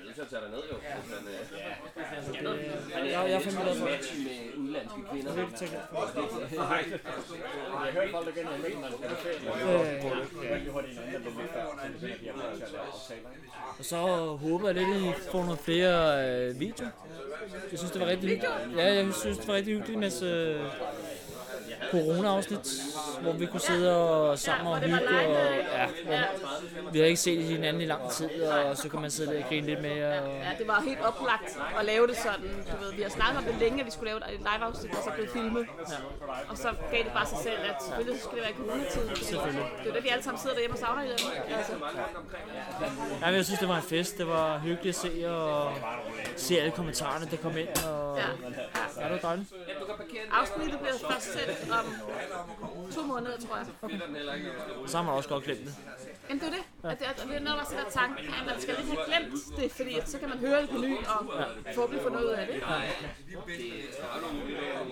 Ja. Jeg skal tage dig ned, jo. Men, øh, Jeg- jeg er fandme glad for det. match med udlandske kvinder. Det er lidt tænkt. Nej. Jeg hører folk, der gerne vil med, har hørt at til at ikke? Og så håber jeg lidt, at I får nogle flere øh, videoer. Jeg synes, det var rigtig hyggeligt. Ja, jeg synes, det var rigtig hyggeligt med øh, corona-afsnit, hvor vi kunne sidde og sammen og hygge. Og, ja, hvor vi har ikke set hinanden i lang tid, og så kan man sidde der og grine lidt mere. Og, Ja, det var helt oplagt at lave det sådan. Du ved, vi har snakket om det længe, at vi skulle lave et live-afsnit, og så blev filmet. Og så gav det bare sig selv, at selvfølgelig skal det være i coronatiden. Selvfølgelig. Det er det, vi alle sammen sidder derhjemme og savner i den. Altså. Ja, men jeg synes, det var en fest. Det var hyggeligt at se, og se alle kommentarerne, der kom ind. Og, Ja. ja, det var dejligt. Afsnittet bliver først sendt om to måneder, tror jeg. Og så har man også godt glemt det. Jamen det er det. At det, er, det er noget, der være tanken, at man skal lidt have glemt det, fordi at så kan man høre det på ny og forhåbentlig få noget ud af det.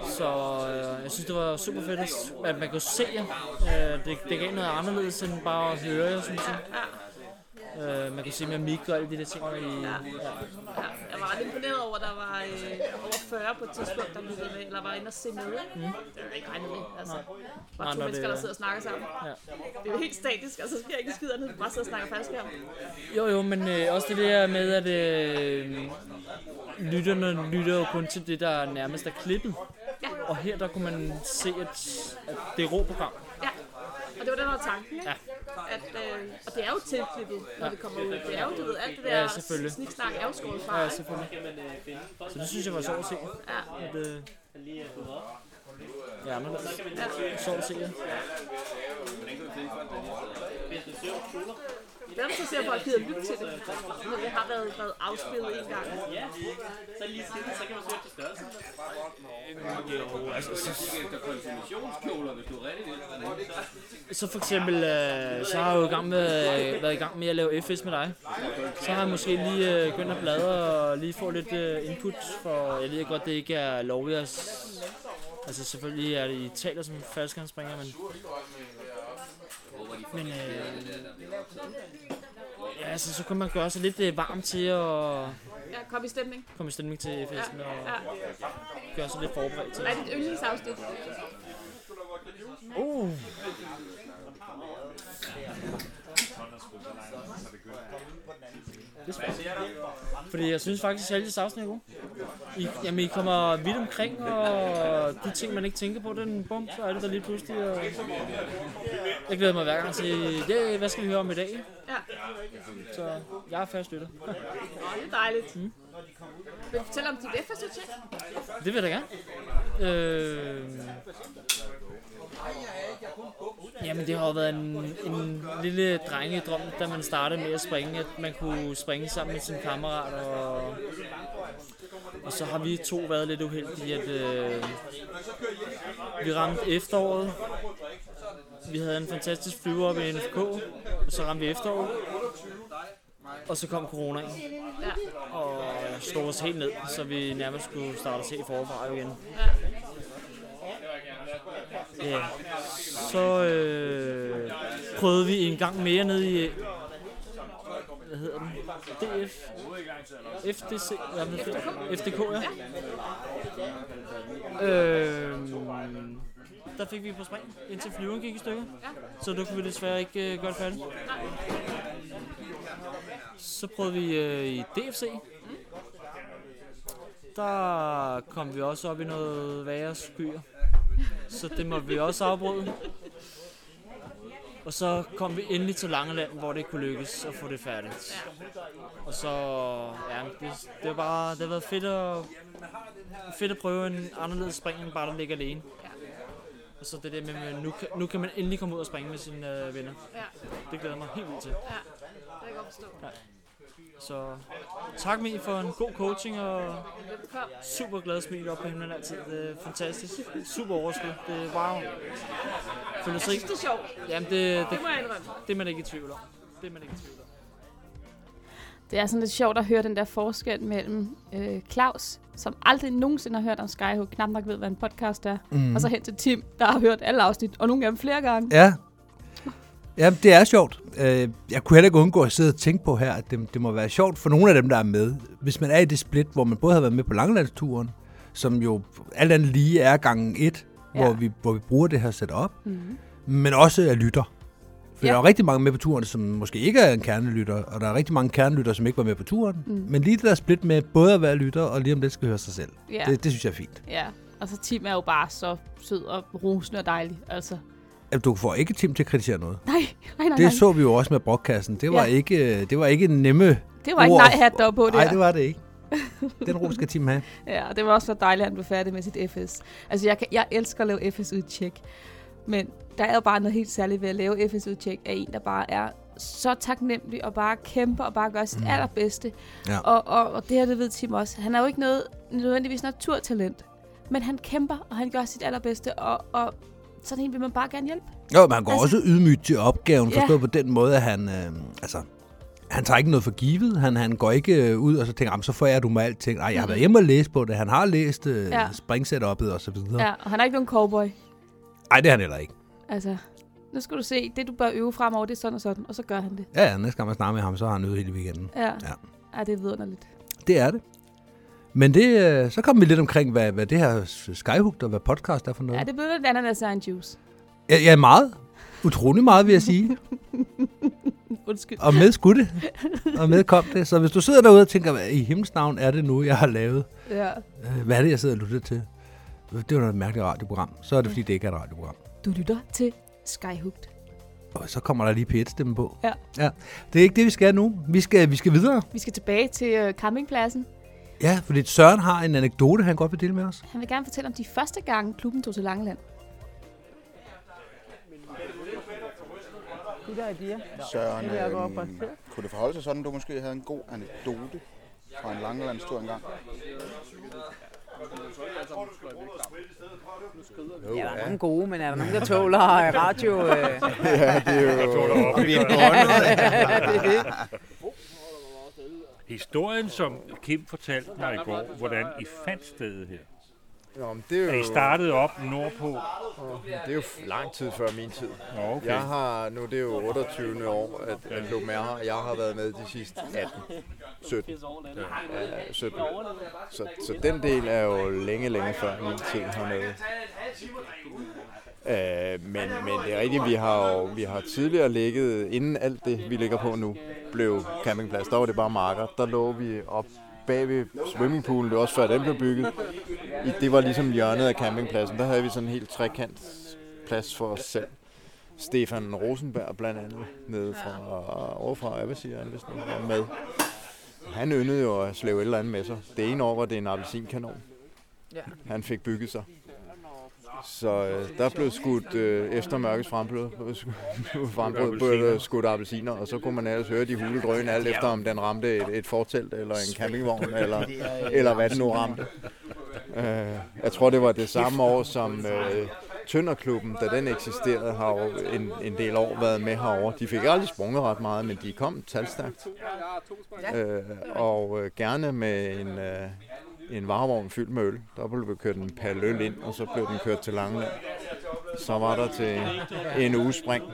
Så øh, jeg synes, det var super fedt, at- at man kunne se jer. Øh, det, det gav noget anderledes end bare at høre jer, synes jeg. Øh, man kan se med mik og alle de der ting. I, ja. Ja, jeg var ret imponeret over, at der var øh, over 40 på et tidspunkt, der lyttede med, eller var inde og se med. Ikke? Mm. Det var ikke regnet med. Altså, Nej. bare Nej, to når mennesker, det- der sidder og snakker sammen. Ja. Det er jo helt statisk, altså så sker ikke skidt andet, bare sidder og snakker faldskærm. Jo, jo, men øh, også det der med, at øh, lytterne lytter jo kun til det, der nærmest er klippet. Ja. Og her der kunne man se, at, at det er rå program. Ja, og det var den, der var tanken, ikke? Ja. At, øh, og det er jo tilklippet, når Ja. det kommer ud. Det er jo, du ved, alt det Ja, der selvfølgelig. sniksnak er jo skåret fra, Ja, ikke? selvfølgelig. Så det synes jeg var sjovt at se. Ja. At, øh, ja, men ja. sjovt at se. Ja. Er så ser folk gider lytte til det. Når det har været, været afspillet en gang. Ja, så lige siden, så kan man søge til størrelse. Jo, altså, så, hvis du er så for eksempel, øh, så har jeg jo i gang med, øh, været i gang med at lave FS med dig. Så har jeg måske lige øh, begyndt at bladre og lige få lidt øh, input, for jeg ved godt, det ikke er lovligt at... Altså selvfølgelig er det, I taler som faldskærmspringer, men... Men øh, ja, altså, så kan man gøre sig lidt øh, varm til at Ja, kom i stemning. komme i stemning til festen og Ja. gøre sig lidt forberedt til er dit yndlingsafsnit? Uh. Det er. Fordi jeg synes faktisk, at de afsnit er gode. I, jamen, I kommer vidt omkring, og de ting, man ikke tænker på, den bum, så er det der lige pludselig. Og jeg glæder mig hver gang til, ja, hvad skal vi høre om i dag? Ja. Så jeg er fast lytter. Åh, det er dejligt. Mm. Vil du fortælle om dit eftersucces? Det vil jeg da gerne. Øh, jamen det har jo været en, en lille drengedrøm, da man startede med at springe, at man kunne springe sammen med sine kammerater. Og, og så har vi to været lidt uheldige, at øh, vi ramte efteråret. Vi havde en fantastisk flyver op i NFK, og så ramte vi efteråret. Og så kom corona ind Ja. og slog os helt ned, så vi nærmest skulle starte os helt forfra igen. Ja. Så øh, prøvede vi en gang mere ned i, hvad hedder den? DF? FDC? Ja, men det- FDK, ja. Øhm, der fik vi på spring, indtil flyveren gik i stykker. Så der kunne vi desværre ikke øh, gøre det færdigt. Så prøvede vi øh, i DFC. Der kom vi også op i noget værre skyer. Så det måtte vi også afbryde. Og så kom vi endelig til Langeland, hvor det kunne lykkes at få det færdigt. Og så, ja, det, det var bare, det har været fedt at, fedt at prøve en anderledes spring, end bare at ligge alene. Og så det der med, at nu, kan- nu kan man endelig komme ud og springe med sine øh, venner. Ja. Det glæder mig helt vildt til. Ja, det kan jeg godt forstå. Ja. Så tak mig for en god coaching og super glad smil op på himlen altid. Det er fantastisk. Super overskud. Det er wow. Føler Jeg synes, det er sjovt. Jamen det, det, Det må jeg indrømme. det er man ikke i tvivl om. Det er man ikke i tvivl om. Det er sådan lidt sjovt at høre den der forskel mellem øh, Claus, som aldrig nogensinde har hørt om Skyhook, knap nok ved, hvad en podcast er, Mhm. og så hen til Tim, der har hørt alle afsnit, og nogle af dem flere gange. Ja. Ja, det er sjovt. Øh, Jeg kunne heller ikke undgå at sidde og tænke på her, at det, det må være sjovt for nogle af dem, der er med. Hvis man er i det split, hvor man både har været med på langlandsturen, som jo alt andet lige er gangen et, ja. hvor, vi, hvor vi bruger det her setup, Mhm. men også er lytter. For Ja. ja. der er rigtig mange med på turen, som måske ikke er en kernelytter, og der er rigtig mange kernelytter, som ikke var med på turen. Mm. Men lige det der split med både at være lytter, og lige om det skal høre sig selv, Ja. det, det synes jeg er fint. Ja, og så Tim er jo bare så sød og rosende og dejlig. Altså, At du får ikke Tim til at kritisere noget. nej, nej, nej. Det nej. så vi jo også med brokkassen. Det var, Ja. ikke, det var ikke nemme Det var ikke nej-hat, der på Nej, der. det var det ikke. Den ro skal Tim have. Ja, og det var også så dejligt, at han blev færdig med sit FS. Altså, jeg, kan, jeg elsker at lave FS-udtjek. Men der er jo bare noget helt særligt ved at lave FS-udtjek af en, der bare er så taknemmelig og bare kæmper og bare gør sit mm. allerbedste. Ja. Og, og, og det her, det ved Tim også. Han er jo ikke noget nødvendigvis naturtalent. Men han kæmper, og han gør sit allerbedste, og, og sådan en vil man bare gerne hjælpe. Jo, man går altså, også ydmygt til opgaven, Ja. forstået på den måde, at han, øh, altså, han tager ikke noget for givet. Han, han går ikke øh, ud og så tænker, "Jamen, så får jeg du mig alting. Nej, jeg har Mhm. været hjemme og læst på det. Han har læst øh, ja. springsetup'et og så videre. Ja, og han er ikke nogen cowboy. Nej, det er han heller ikke. Altså, nu skal du se, det du bør øve fremover, det er sådan og sådan, og så gør han det. Ja, ja, næste gang man snakker med ham, så har han øvet hele weekenden. Ja, ja. ja det er vidunderligt. Det er det. Men det, øh, så kom vi lidt omkring, hvad, hvad det her Skyhook og hvad podcast er for noget. Ja, det blev lidt ananas og en juice. Ja, ja, meget. Utrolig meget, vil jeg sige. Undskyld. Og med skulle det. Og med kom det. Så hvis du sidder derude og tænker, hvad i himlens navn er det nu, jeg har lavet? Ja. Øh, Hvad er det, jeg sidder og lytter til? Det var noget mærkeligt radioprogram. Så er det, fordi det ikke er et radioprogram. Du lytter til Skyhooked. Og så kommer der lige P1-stemme på. Ja. ja. Det er ikke det, vi skal nu. Vi skal, vi skal videre. Vi skal tilbage til øh, campingpladsen. Ja, fordi Søren har en anekdote, han godt vil dele med os. Han vil gerne fortælle om de første gange, klubben tog til Langeland. De der idéer. Søren, Det øhm, kunne det forholde sig sådan, at du måske havde en god anekdote fra en langlandstur engang? Ja, der er nogle gode, men er der nogen, der tåler radio? Øh... Ja, det er jo- Der tåler op. Vi er er det. Historien, som Kim fortalte mig i går, hvordan I fandt stedet her. Nå, men det er jo... I startede op nordpå. Det er jo lang tid før min tid. Nå, okay. Jeg har, nu er det jo 28. år, at, at klubben er her. Jeg har været med de sidste 18, 17. Ja, 17. Så, så den del er jo længe, længe før min tid hernede. Øh, men, men det er rigtigt, vi har jo vi har tidligere ligget, inden alt det, vi ligger på nu, blev campingplads. Der var det bare marker. Der lå vi op bag ved swimmingpoolen, det var også før den blev bygget. Det var ligesom hjørnet af campingpladsen. Der havde vi sådan en helt trekant plads for os selv. Stefan Rosenberg blandt andet, nede fra, overfra Abbasieren, hvis nu var med. Han yndede jo at slæve et eller andet med sig. Det ene år var det en appelsinkanon. Han fik bygget sig. Så øh, der blev skudt, øh, efter mørkets frembrud, frembrud blev der skudt appelsiner, og så kunne man ellers høre de hule drøn, alt efter om den ramte et, et fortelt, eller en campingvogn, eller, eller hvad det nu ramte. Øh, jeg tror, det var det samme år, som øh, Tønderklubben, da den eksisterede, har jo en, en del år været med herover. De fik aldrig sprunget ret meget, men de kom talstærkt. Øh, og øh, gerne med en, øh, en varevogn fyldt med øl. Der blev kørt en pal øl ind, og så blev den kørt til Langeland. Så var der til en uge spring.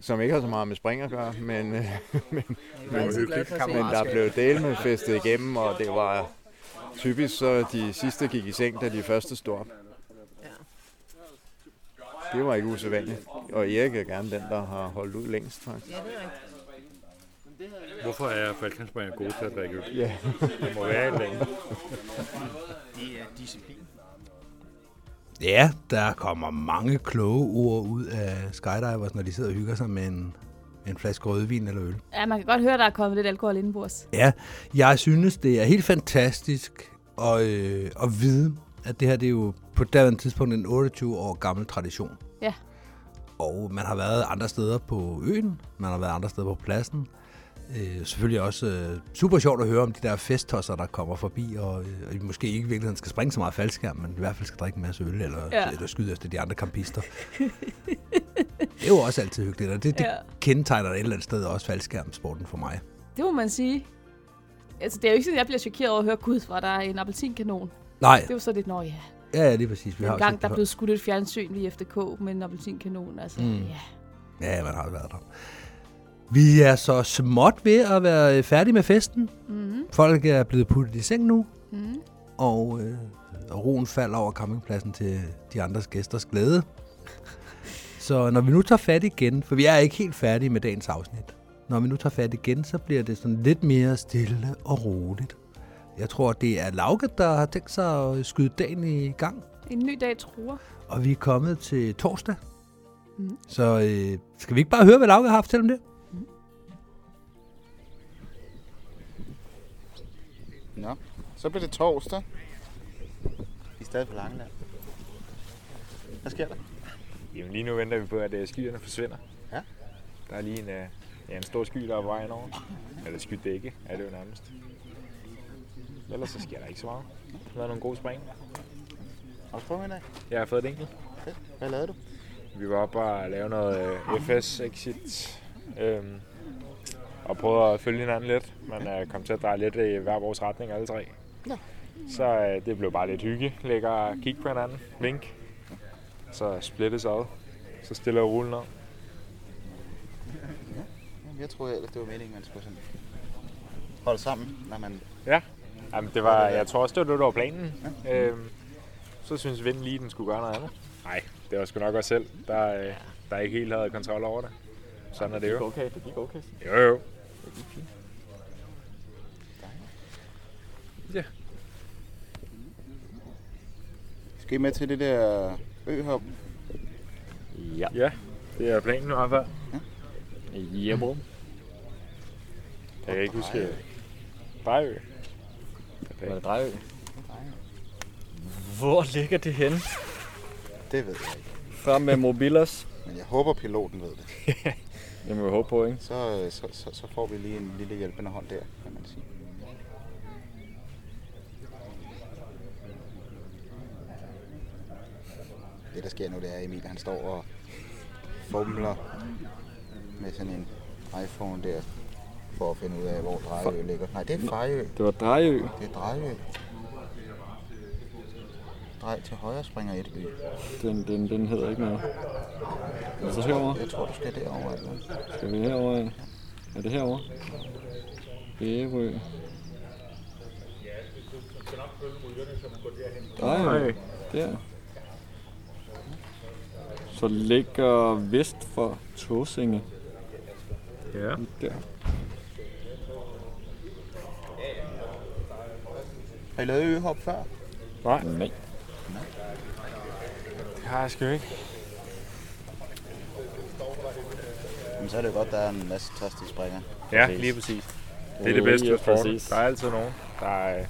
Som ikke har så meget med spring at gøre, men, øh, men, men, men der blev del med festet igennem, og det var typisk så de sidste gik i seng, da de første stod op. Det var ikke usædvanligt. Og Erik er gerne den, der har holdt ud længst, faktisk. Ja, det er rigtigt. Hvorfor er Falkensbringer gode til at drikke øl? Ja. Det må være et eller andet. Det er disciplin. Ja, der kommer mange kloge ord ud af skydivers, når de sidder og hygger sig med en, en flaske rødvin eller øl. Ja, man kan godt høre, at der er kommet lidt alkohol indenbords. Ja, jeg synes, det er helt fantastisk at, øh, at vide, at det her det er jo på daværende tidspunkt en 28 år gammel tradition. Ja. Og man har været andre steder på øen, man har været andre steder på pladsen. Øh, selvfølgelig også øh, super sjovt at høre om de der festtosser, der kommer forbi, og, øh, og I måske ikke i virkeligheden skal springe så meget faldskærm, men i hvert fald skal drikke en masse øl, eller, Ja. eller skyde efter de andre kampister. det er jo også altid hyggeligt, og det, det Ja. kendetegner et eller andet sted også faldskærmsporten for mig. Det må man sige. Altså, det er jo ikke sådan, at jeg bliver chokeret over at høre, gud, hvor der er en appelsinkanon. Nej. Det er jo så lidt, nå ja. Ja, ja, lige præcis. Vi har en jo gang, der blev skudt et fjernsyn lige efter K med en appelsinkanon. Altså, Mm. ja. Ja, man har været der. Vi er så småt ved at være færdige med festen. Mhm. Folk er blevet puttet i seng nu, Mhm. og, øh, og roen falder over campingpladsen til de andres gæsters glæde. Så når vi nu tager fat igen, for vi er ikke helt færdige med dagens afsnit. Når vi nu tager fat igen, så bliver det sådan lidt mere stille og roligt. Jeg tror, det er Lauke, der har tænkt sig at skyde dagen i gang. En ny dag truer. Og vi er kommet til torsdag. Mhm. Så øh, skal vi ikke bare høre, hvad Lauke har haft til om det? Nå, så bliver det torsdag. Vi er stadig på Langeland. Hvad sker der? Jamen lige nu venter vi på, at øh, skyerne forsvinder. Ja. Der er lige en, øh, ja, en stor sky, der er på vejen over. Eller skydække er det jo nærmest. Ellers så sker der ikke så meget. Der har været nogle gode spring. Har du sprunget i dag? Jeg har fået et enkelt. Fedt. Hvad lavede du? Vi var oppe og lave noget øh, FS-exit. Øhm, og prøvede at følge hinanden lidt. Men øh, kom til at dreje lidt i hver vores retning alle tre. Ja. Så øh, det blev bare lidt hygge. Ligge og kigge på hinanden. Vink. Så splittes ad. Så stille og roligt ned. Jamen, Jeg troede ellers, det var meningen, man skulle sådan holde sammen, når man... Ja. Jamen, det var, jeg tror også, det var det, der var planen. Ja. Øhm, så synes vinden lige, den skulle gøre noget andet. Nej, det var sgu nok også selv, der, øh, der ikke helt havde kontrol over det. Sådan er det jo. okay, det gik okay. Jo, jo. Ja. Skal I med til det der øhop? Ja. Ja, det er planen i hvert fald. Ja, bro. Jeg kan ikke huske... Drejø. Var det Drejø? Hvor ligger det henne? Det ved jeg ikke. Frem med Mobilos. Men jeg håber, piloten ved det. Det må vi håbe på, ikke? Så, øh, så, så, så får vi lige en lille hjælpende hånd der, kan man sige. Det, der sker nu, det er, at Emil han står og fumler med sådan en iPhone der, for at finde ud af, hvor Drejø ligger. Nej, det er Fejø. Det var Drejø. Det er Drejø. Drej til højre springer et ø. Den, den, den hedder ikke noget. Er det herovre? Jeg tror, du skal derover eller Skal vi herover? af? Er det herover? Ærø. Drejø. Der. Så ligger vest for Tåsinge. Ja. Der. Har I lavet øhop før? Nej. Nej. Har jeg sgu ikke. Men så er det jo godt, der er en masse tørstige springer. Ja, lige præcis. Det er det bedste ved sporten. præcis. Der er altid nogen, der er,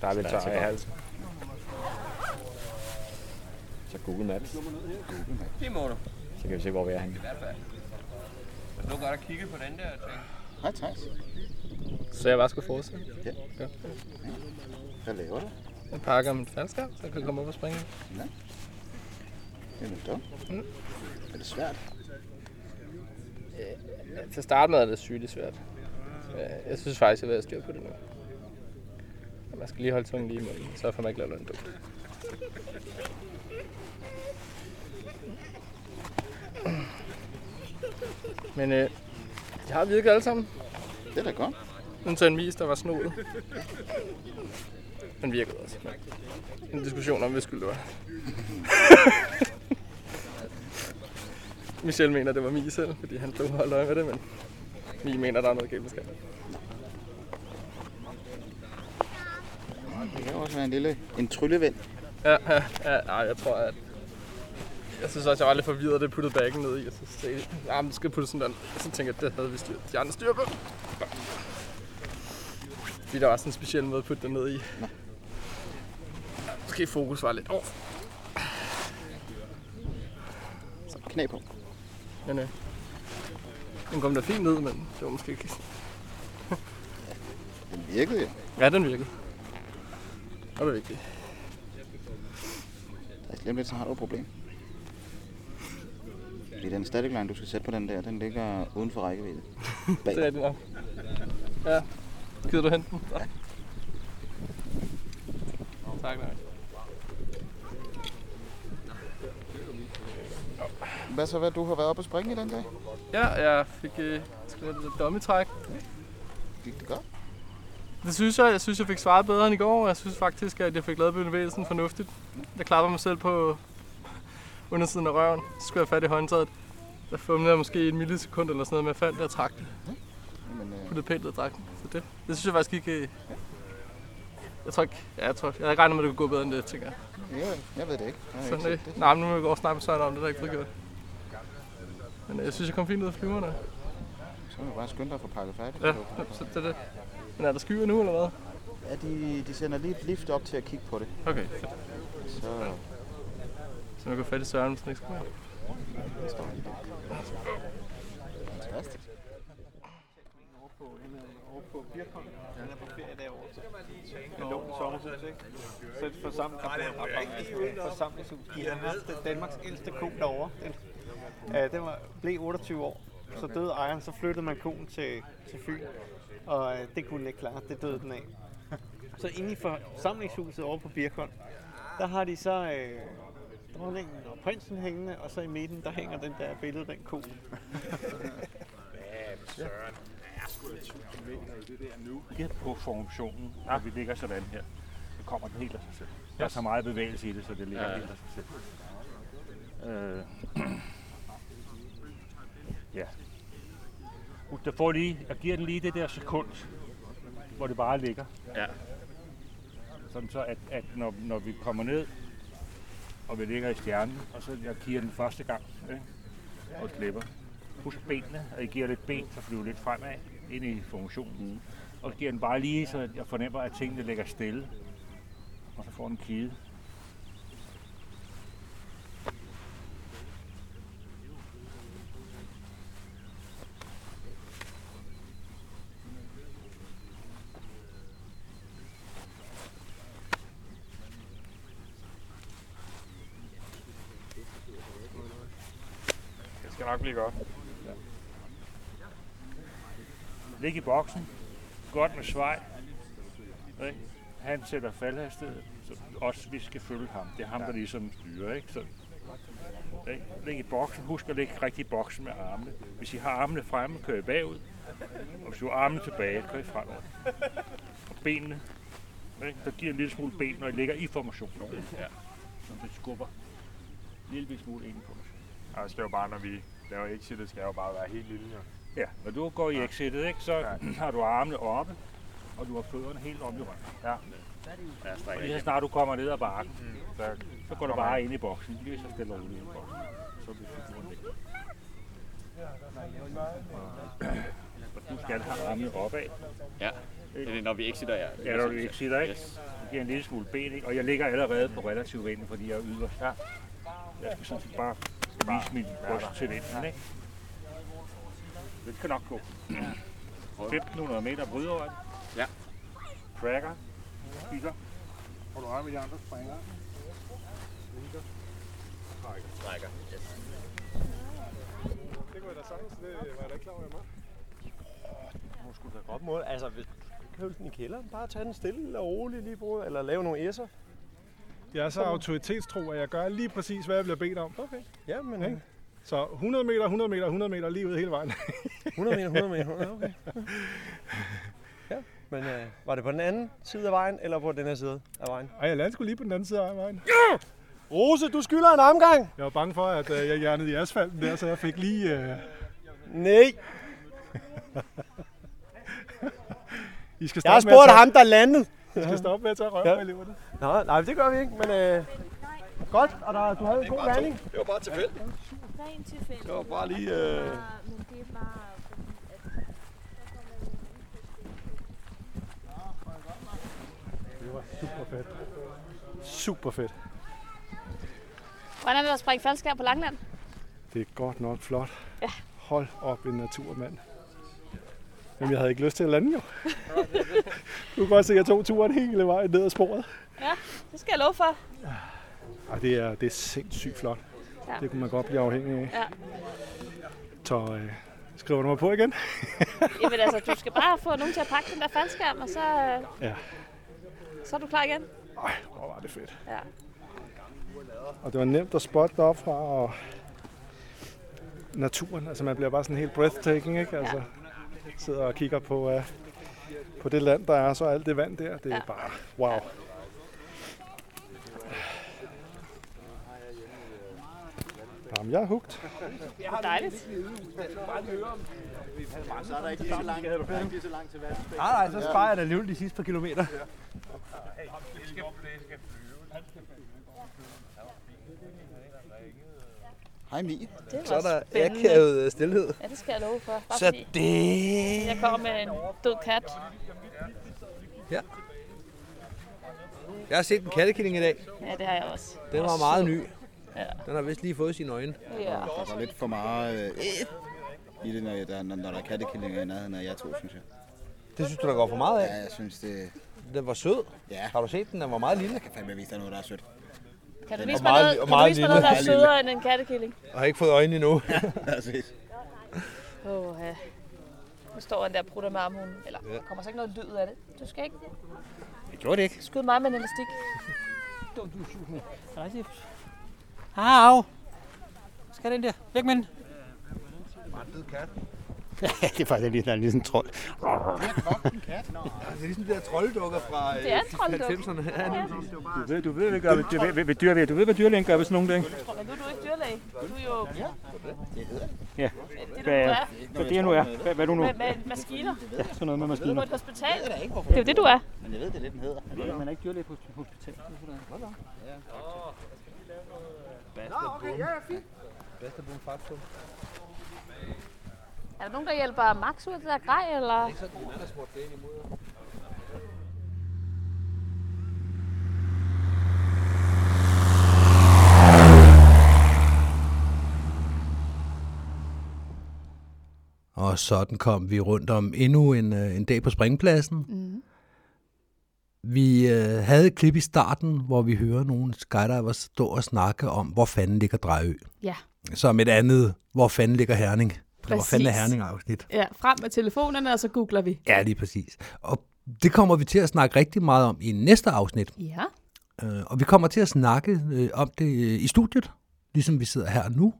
der er lidt tør i halsen. Så Google Maps. Det må du. Så kan vi se, hvor vi er henne. Du kan godt kigge på den der ting. Hej, Thijs. Så jeg bare skulle fortsætte? Ja. ja. Hvad laver du? Jeg pakker mit faldskab, så jeg kan komme op og springe. Ja. Det er nu dumt. Mm. Er det svært? Ja, til at starte med er det sygt svært. Ja, Jeg synes faktisk, jeg vil have styr på det nu. Man skal lige holde tungen lige i munden, så får man ikke lavet noget dumt. Men øh, de har virket alle sammen. Det er da godt. Undtagen Mies, der var snoet. Den virkede også. En diskussion om, hvis skyld det var. Michel mener, det var Mies selv, fordi han stod og holdt øje med det, men Mie mener, der er noget galt med skabet. Det kan også være en lille en tryllevind. Ja, ja, ja, jeg tror, at jeg synes også, jeg var lidt forvirret, det puttede bagen ned i. Og så sagde jeg, ja, men skal putte sådan der. Så tænkte jeg, at det havde vi styr, de andre styr på. Fordi der var sådan en speciel måde at putte den ned i. Måske fokus var lidt over. Så knæ på. Men øh, den kom da fint ned, men det var måske ikke... Den virkede jo. Ja, den virkede. Og det er vigtigt. Lige om lidt, så har du et problem. Fordi den static line, du skal sætte på den der, den ligger uden for rækkevidde. Bag. Det er det nok. Ja. Gider du hente den? Ja. Tak, nej. Hvad så, hvad du har været oppe og springe i den dag? Ja, jeg fik øh, skrevet lidt dummy-træk. Gik det godt? Det synes jeg. Jeg synes, jeg fik svaret bedre end i går. Jeg synes faktisk, at jeg fik lavet bevægelsen fornuftigt. Jeg klapper mig selv på undersiden af røven. Så skulle jeg fat i håndtaget. Der fumlede jeg måske en millisekund eller sådan noget med at falde, og trak det. Jamen, øh, Puttede pænt af dragten. Så det, det synes jeg faktisk ikke... øh, Jeg tror ikke... Ja, jeg tror... Jeg havde ikke regnet med, at det kunne gå bedre end det, tænker jeg. jeg, jeg ved det ikke. Jeg har Så ikke nej, set det. nej, men nu må vi gå og snakke med Søren om det, der er ikke fået gjort. Men øh, jeg synes, jeg kom fint ud af flyverne. Så må du bare skynde dig at få pakket færdigt. Ja, så det er det. Men er der skyer nu, eller hvad? Ja, de, de sender lige et lift op til at kigge på det. Okay, fedt. Så Så man kan fat i Søren, hvis den ikke skal der. Fantastisk. over på Birkholm. Han er på ferie derovre. Han låner sommerhus, ikke? Så er det forsamlingshus. De har haft Danmarks ældste ko derovre. Den, øh, den var, blev 28 år. Så døde ejeren, så flyttede man koen til, til Fyn. Og øh, det kunne den ikke klare. Det døde den af. Så inde i forsamlingshuset over på Birkholm, der har de så øh, dronningen og prinsen hængende, og så i midten, der hænger den der billede, den ko. Søren. Jeg er sgu da 1000 meter i det der nu. Kig på formationen, når vi ligger sådan her. Så kommer den helt af sig selv. Der er så meget bevægelse i det, så det ligger Ja. helt af sig selv. Øh. ja. Der får lige, jeg giver den lige det der sekund, hvor det bare ligger. Ja. Sådan så, at, at når, når vi kommer ned, og vi ligger i stjernen, og så jeg giver den første gang, ikke? og slipper. Husk benene, og I giver lidt ben, så flyver lidt fremad ind i formationen. Og giver den bare lige, så jeg fornemmer, at tingene ligger stille. Og så får den kide. Nok blive godt. Lig i boksen. Godt med svej. Ikke? Han sætter faldhastighed, så også vi skal følge ham. Det er ham, der ligesom styrer. Ikke? Så, ikke? Lig i boksen. Husk at ligge rigtig i boksen med armene. Hvis I har armene fremme, kører I bagud. Og hvis du har armene tilbage, kører I fremad. Og benene. Ikke? Der giver en lille smule ben, når I ligger i formationen. Ja. Så det skubber en lille smule ind i formationen. Og det skal jo bare, når vi laver exit, det skal jo bare være helt lille. Jo. Ja, når du går i exitet, ikke, så har du armene oppe, og du har fødderne helt oppe i ryggen. Ja. Ja, Og lige så snart du kommer ned ad bakken, Mm. så, så går du bare ind i boksen. Lige så stille og roligt ind i boksen. Så bliver figuren væk. Og du skal have armene opad. Ja, det er det, når vi exiter, ja. Ja, når du exiter, ikke? Yes. Du giver en lille smule ben, ikke? Og jeg ligger allerede på relativ vind, fordi jeg er yderst. Ja. Jeg skal sådan set bare vise min bryst til vinden, ikke? Det kan nok gå. 1500 meter bryderåret. Ja. Tracker. Kigger. Får du øje med de andre springere? Trækker. Trækker. Yes. Det kunne jeg da sagtens, det var jeg da ikke klar over, jeg måtte. Hun skulle da godt måde. Altså, hvis du kan i kælderen, bare tage den stille og roligt lige på, eller lave nogle S'er. Jeg er så autoritetstro, at jeg gør lige præcis, hvad jeg bliver bedt om. Okay. Ja, men... Ikke? Så 100 meter, 100 meter, 100 meter, lige ud hele vejen. 100 meter, 100 meter, okay. Ja, men øh, var det på den anden side af vejen, eller på den her side af vejen? Ej, jeg landede sgu lige på den anden side af vejen. Ja! Rose, du skylder en omgang! Jeg var bange for, at øh, jeg hjernede i asfalten der, så jeg fik lige... Øh... Nej! I skal Jeg har spurgt tage- ham, der landede. I skal stoppe med at tage røven Ja. på eleverne. Nå, nej, det gør vi ikke, men øh, Godt, og der, du havde en god landing. Det var bare tilfældigt. Rent tilfældigt. Det var bare lige... Øh... Men det er bare fordi, at Det var super fedt. Super fedt. Hvordan er det at springe faldskærm på Langland? Det er godt nok flot. Ja. Hold op en natur, mand. Men jeg havde ikke lyst til at lande jo. du kan godt se, at jeg tog turen hele vejen ned ad sporet. Ja, det skal jeg love for. Og det er, det er sindssygt flot. Ja. Det kunne man godt blive afhængig af. Ja. Så øh, skriver du mig på igen? Jamen altså, du skal bare få nogen til at pakke den der faldskærm, og så, øh, ja. så er du klar igen. Ej, hvor var det fedt. Ja. Og det var nemt at spotte deroppe fra, og naturen, altså man bliver bare sådan helt breathtaking, ikke? Altså, sidder og kigger på, uh, på det land, der er, så alt det vand der, det er Ja. bare wow. Jamen, jeg er hugt. Dejligt. Så er der ikke lige så langt, der er ikke lige så langt til vandet. Nej, nej, så sparer jeg da alligevel de sidste par kilometer. Hej Mi. Det var Så er der spændende. akavet stillhed. Ja, det skal jeg love for. Bare Så fordi det- Jeg kommer med en død kat. Ja. Jeg har set en kattekilling i dag. Ja, det har jeg også. Den var meget ny. Ja. Den har vist lige fået sine øjne. Ja. Der er lidt for meget øh, i det, når, der, når, der er kattekillinger i nærheden af jer to, synes jeg. Det synes du, der går for meget af? Ja, jeg synes det... Den var sød. Ja. Har du set den? Den var meget lille. Jeg kan fandme vise dig noget, der er sødt. Kan du vise er mig noget, og kan du vise mig noget der er sødere end en kattekilling? Og har ikke fået øjne endnu. Præcis. Åh, ja. Nu står han der og prutter med armhulen. Eller, Ja. der kommer så ikke noget lyd ud af det. Du skal ikke Jeg gjorde det ikke. skyde mig med en elastik. Rigtigt. Hav! Skal den der? Væk med den. Død kat. Ja, det er faktisk lige, der er lige sådan en trold. Det er ligesom de der trolddukker fra Det er en trolddukke. 90'erne. Ja. Du ved, du ved, hvad, gør, du ved, hvad, hvad, dyr, du ved, hvad dyrlægen gør ved sådan nogle ting. Men nu er du ikke dyrlæge. Du er jo Ja. du Hvad, er. hvad det er nu er. Hvad, hvad er du nu? med, med maskiner. Ja, sådan noget med Du er på maskiner. et hospital. Det er jo det, du er. Men jeg ved, det er det, den hedder. Man er ikke dyrlæge på et hospital. Nå, okay, ja, ja, fint. Bedste bum faktum. Er der nogen, der hjælper Max ud af det der grej, eller? Ikke sådan, han har smurt det ind imod. Og sådan kom vi rundt om endnu en, øh, en dag på springpladsen. Mm. Vi øh, havde et klip i starten, hvor vi hører nogle skydivers stå og snakke om, hvor fanden ligger Drejø. Ja. Som et andet, hvor fanden ligger Herning. Eller hvor Præcis. fanden er Herning afsnit. Ja, frem med telefonerne, og så googler vi. Ja, lige præcis. Og det kommer vi til at snakke rigtig meget om i næste afsnit. Ja. Øh, og vi kommer til at snakke øh, om det øh, i studiet, ligesom vi sidder her nu.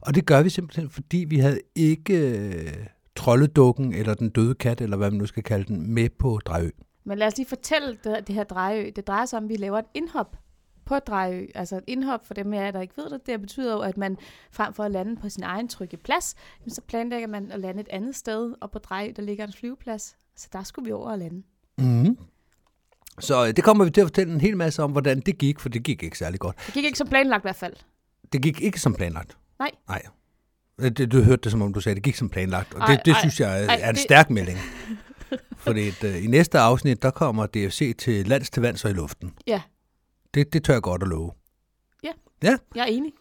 Og det gør vi simpelthen, fordi vi havde ikke øh, troldedukken eller den døde kat, eller hvad man nu skal kalde den, med på Drejø. Men lad os lige fortælle det, det her Drejø. Det drejer sig om, at vi laver et indhop på Drejø. Altså et indhop, for dem af jer, der ikke ved det, det betyder jo, at man frem for at lande på sin egen trygge plads, så planlægger man at lande et andet sted, og på Drejø, der ligger en flyveplads. Så der skulle vi over og lande. Mm. Så øh, det kommer vi til at fortælle en hel masse om, hvordan det gik, for det gik ikke særlig godt. Det gik ikke som planlagt i hvert fald. Det gik ikke som planlagt. Nej. Nej. Øh, Det, du hørte det, som om du sagde, det gik som planlagt. Og Ej, det, det ej, synes jeg er, ej, en det- stærk melding. Fordi et, øh, i næste afsnit, der kommer DFC til lands til vands og i luften. Ja. Det, det tør jeg godt at love. Ja. Ja. Jeg er enig.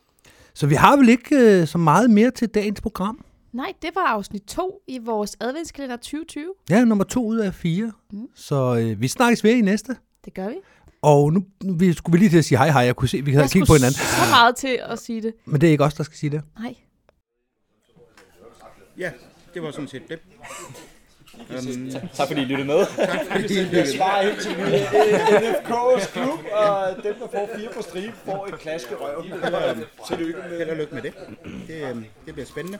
Så vi har vel ikke øh, så meget mere til dagens program. Nej, det var afsnit 2 i vores adventskalender 2020. Ja, nummer to ud af fire. Mm. Så øh, vi snakkes ved i næste. Det gør vi. Og nu, nu vi, skulle vi lige til at sige hej hej. Jeg kunne se, vi havde kigget på skulle hinanden. så meget til at sige det. Men det er ikke os, der skal sige det. Nej. Ja, det var sådan set det. Um, Tak fordi I lyttede med. Tak fordi I Jeg lyttede svarer helt til NFK's klub, og dem, der får fire på stribe, får et klask i røven. Tillykke med Held og lykke med det. Det, øhm, det bliver spændende.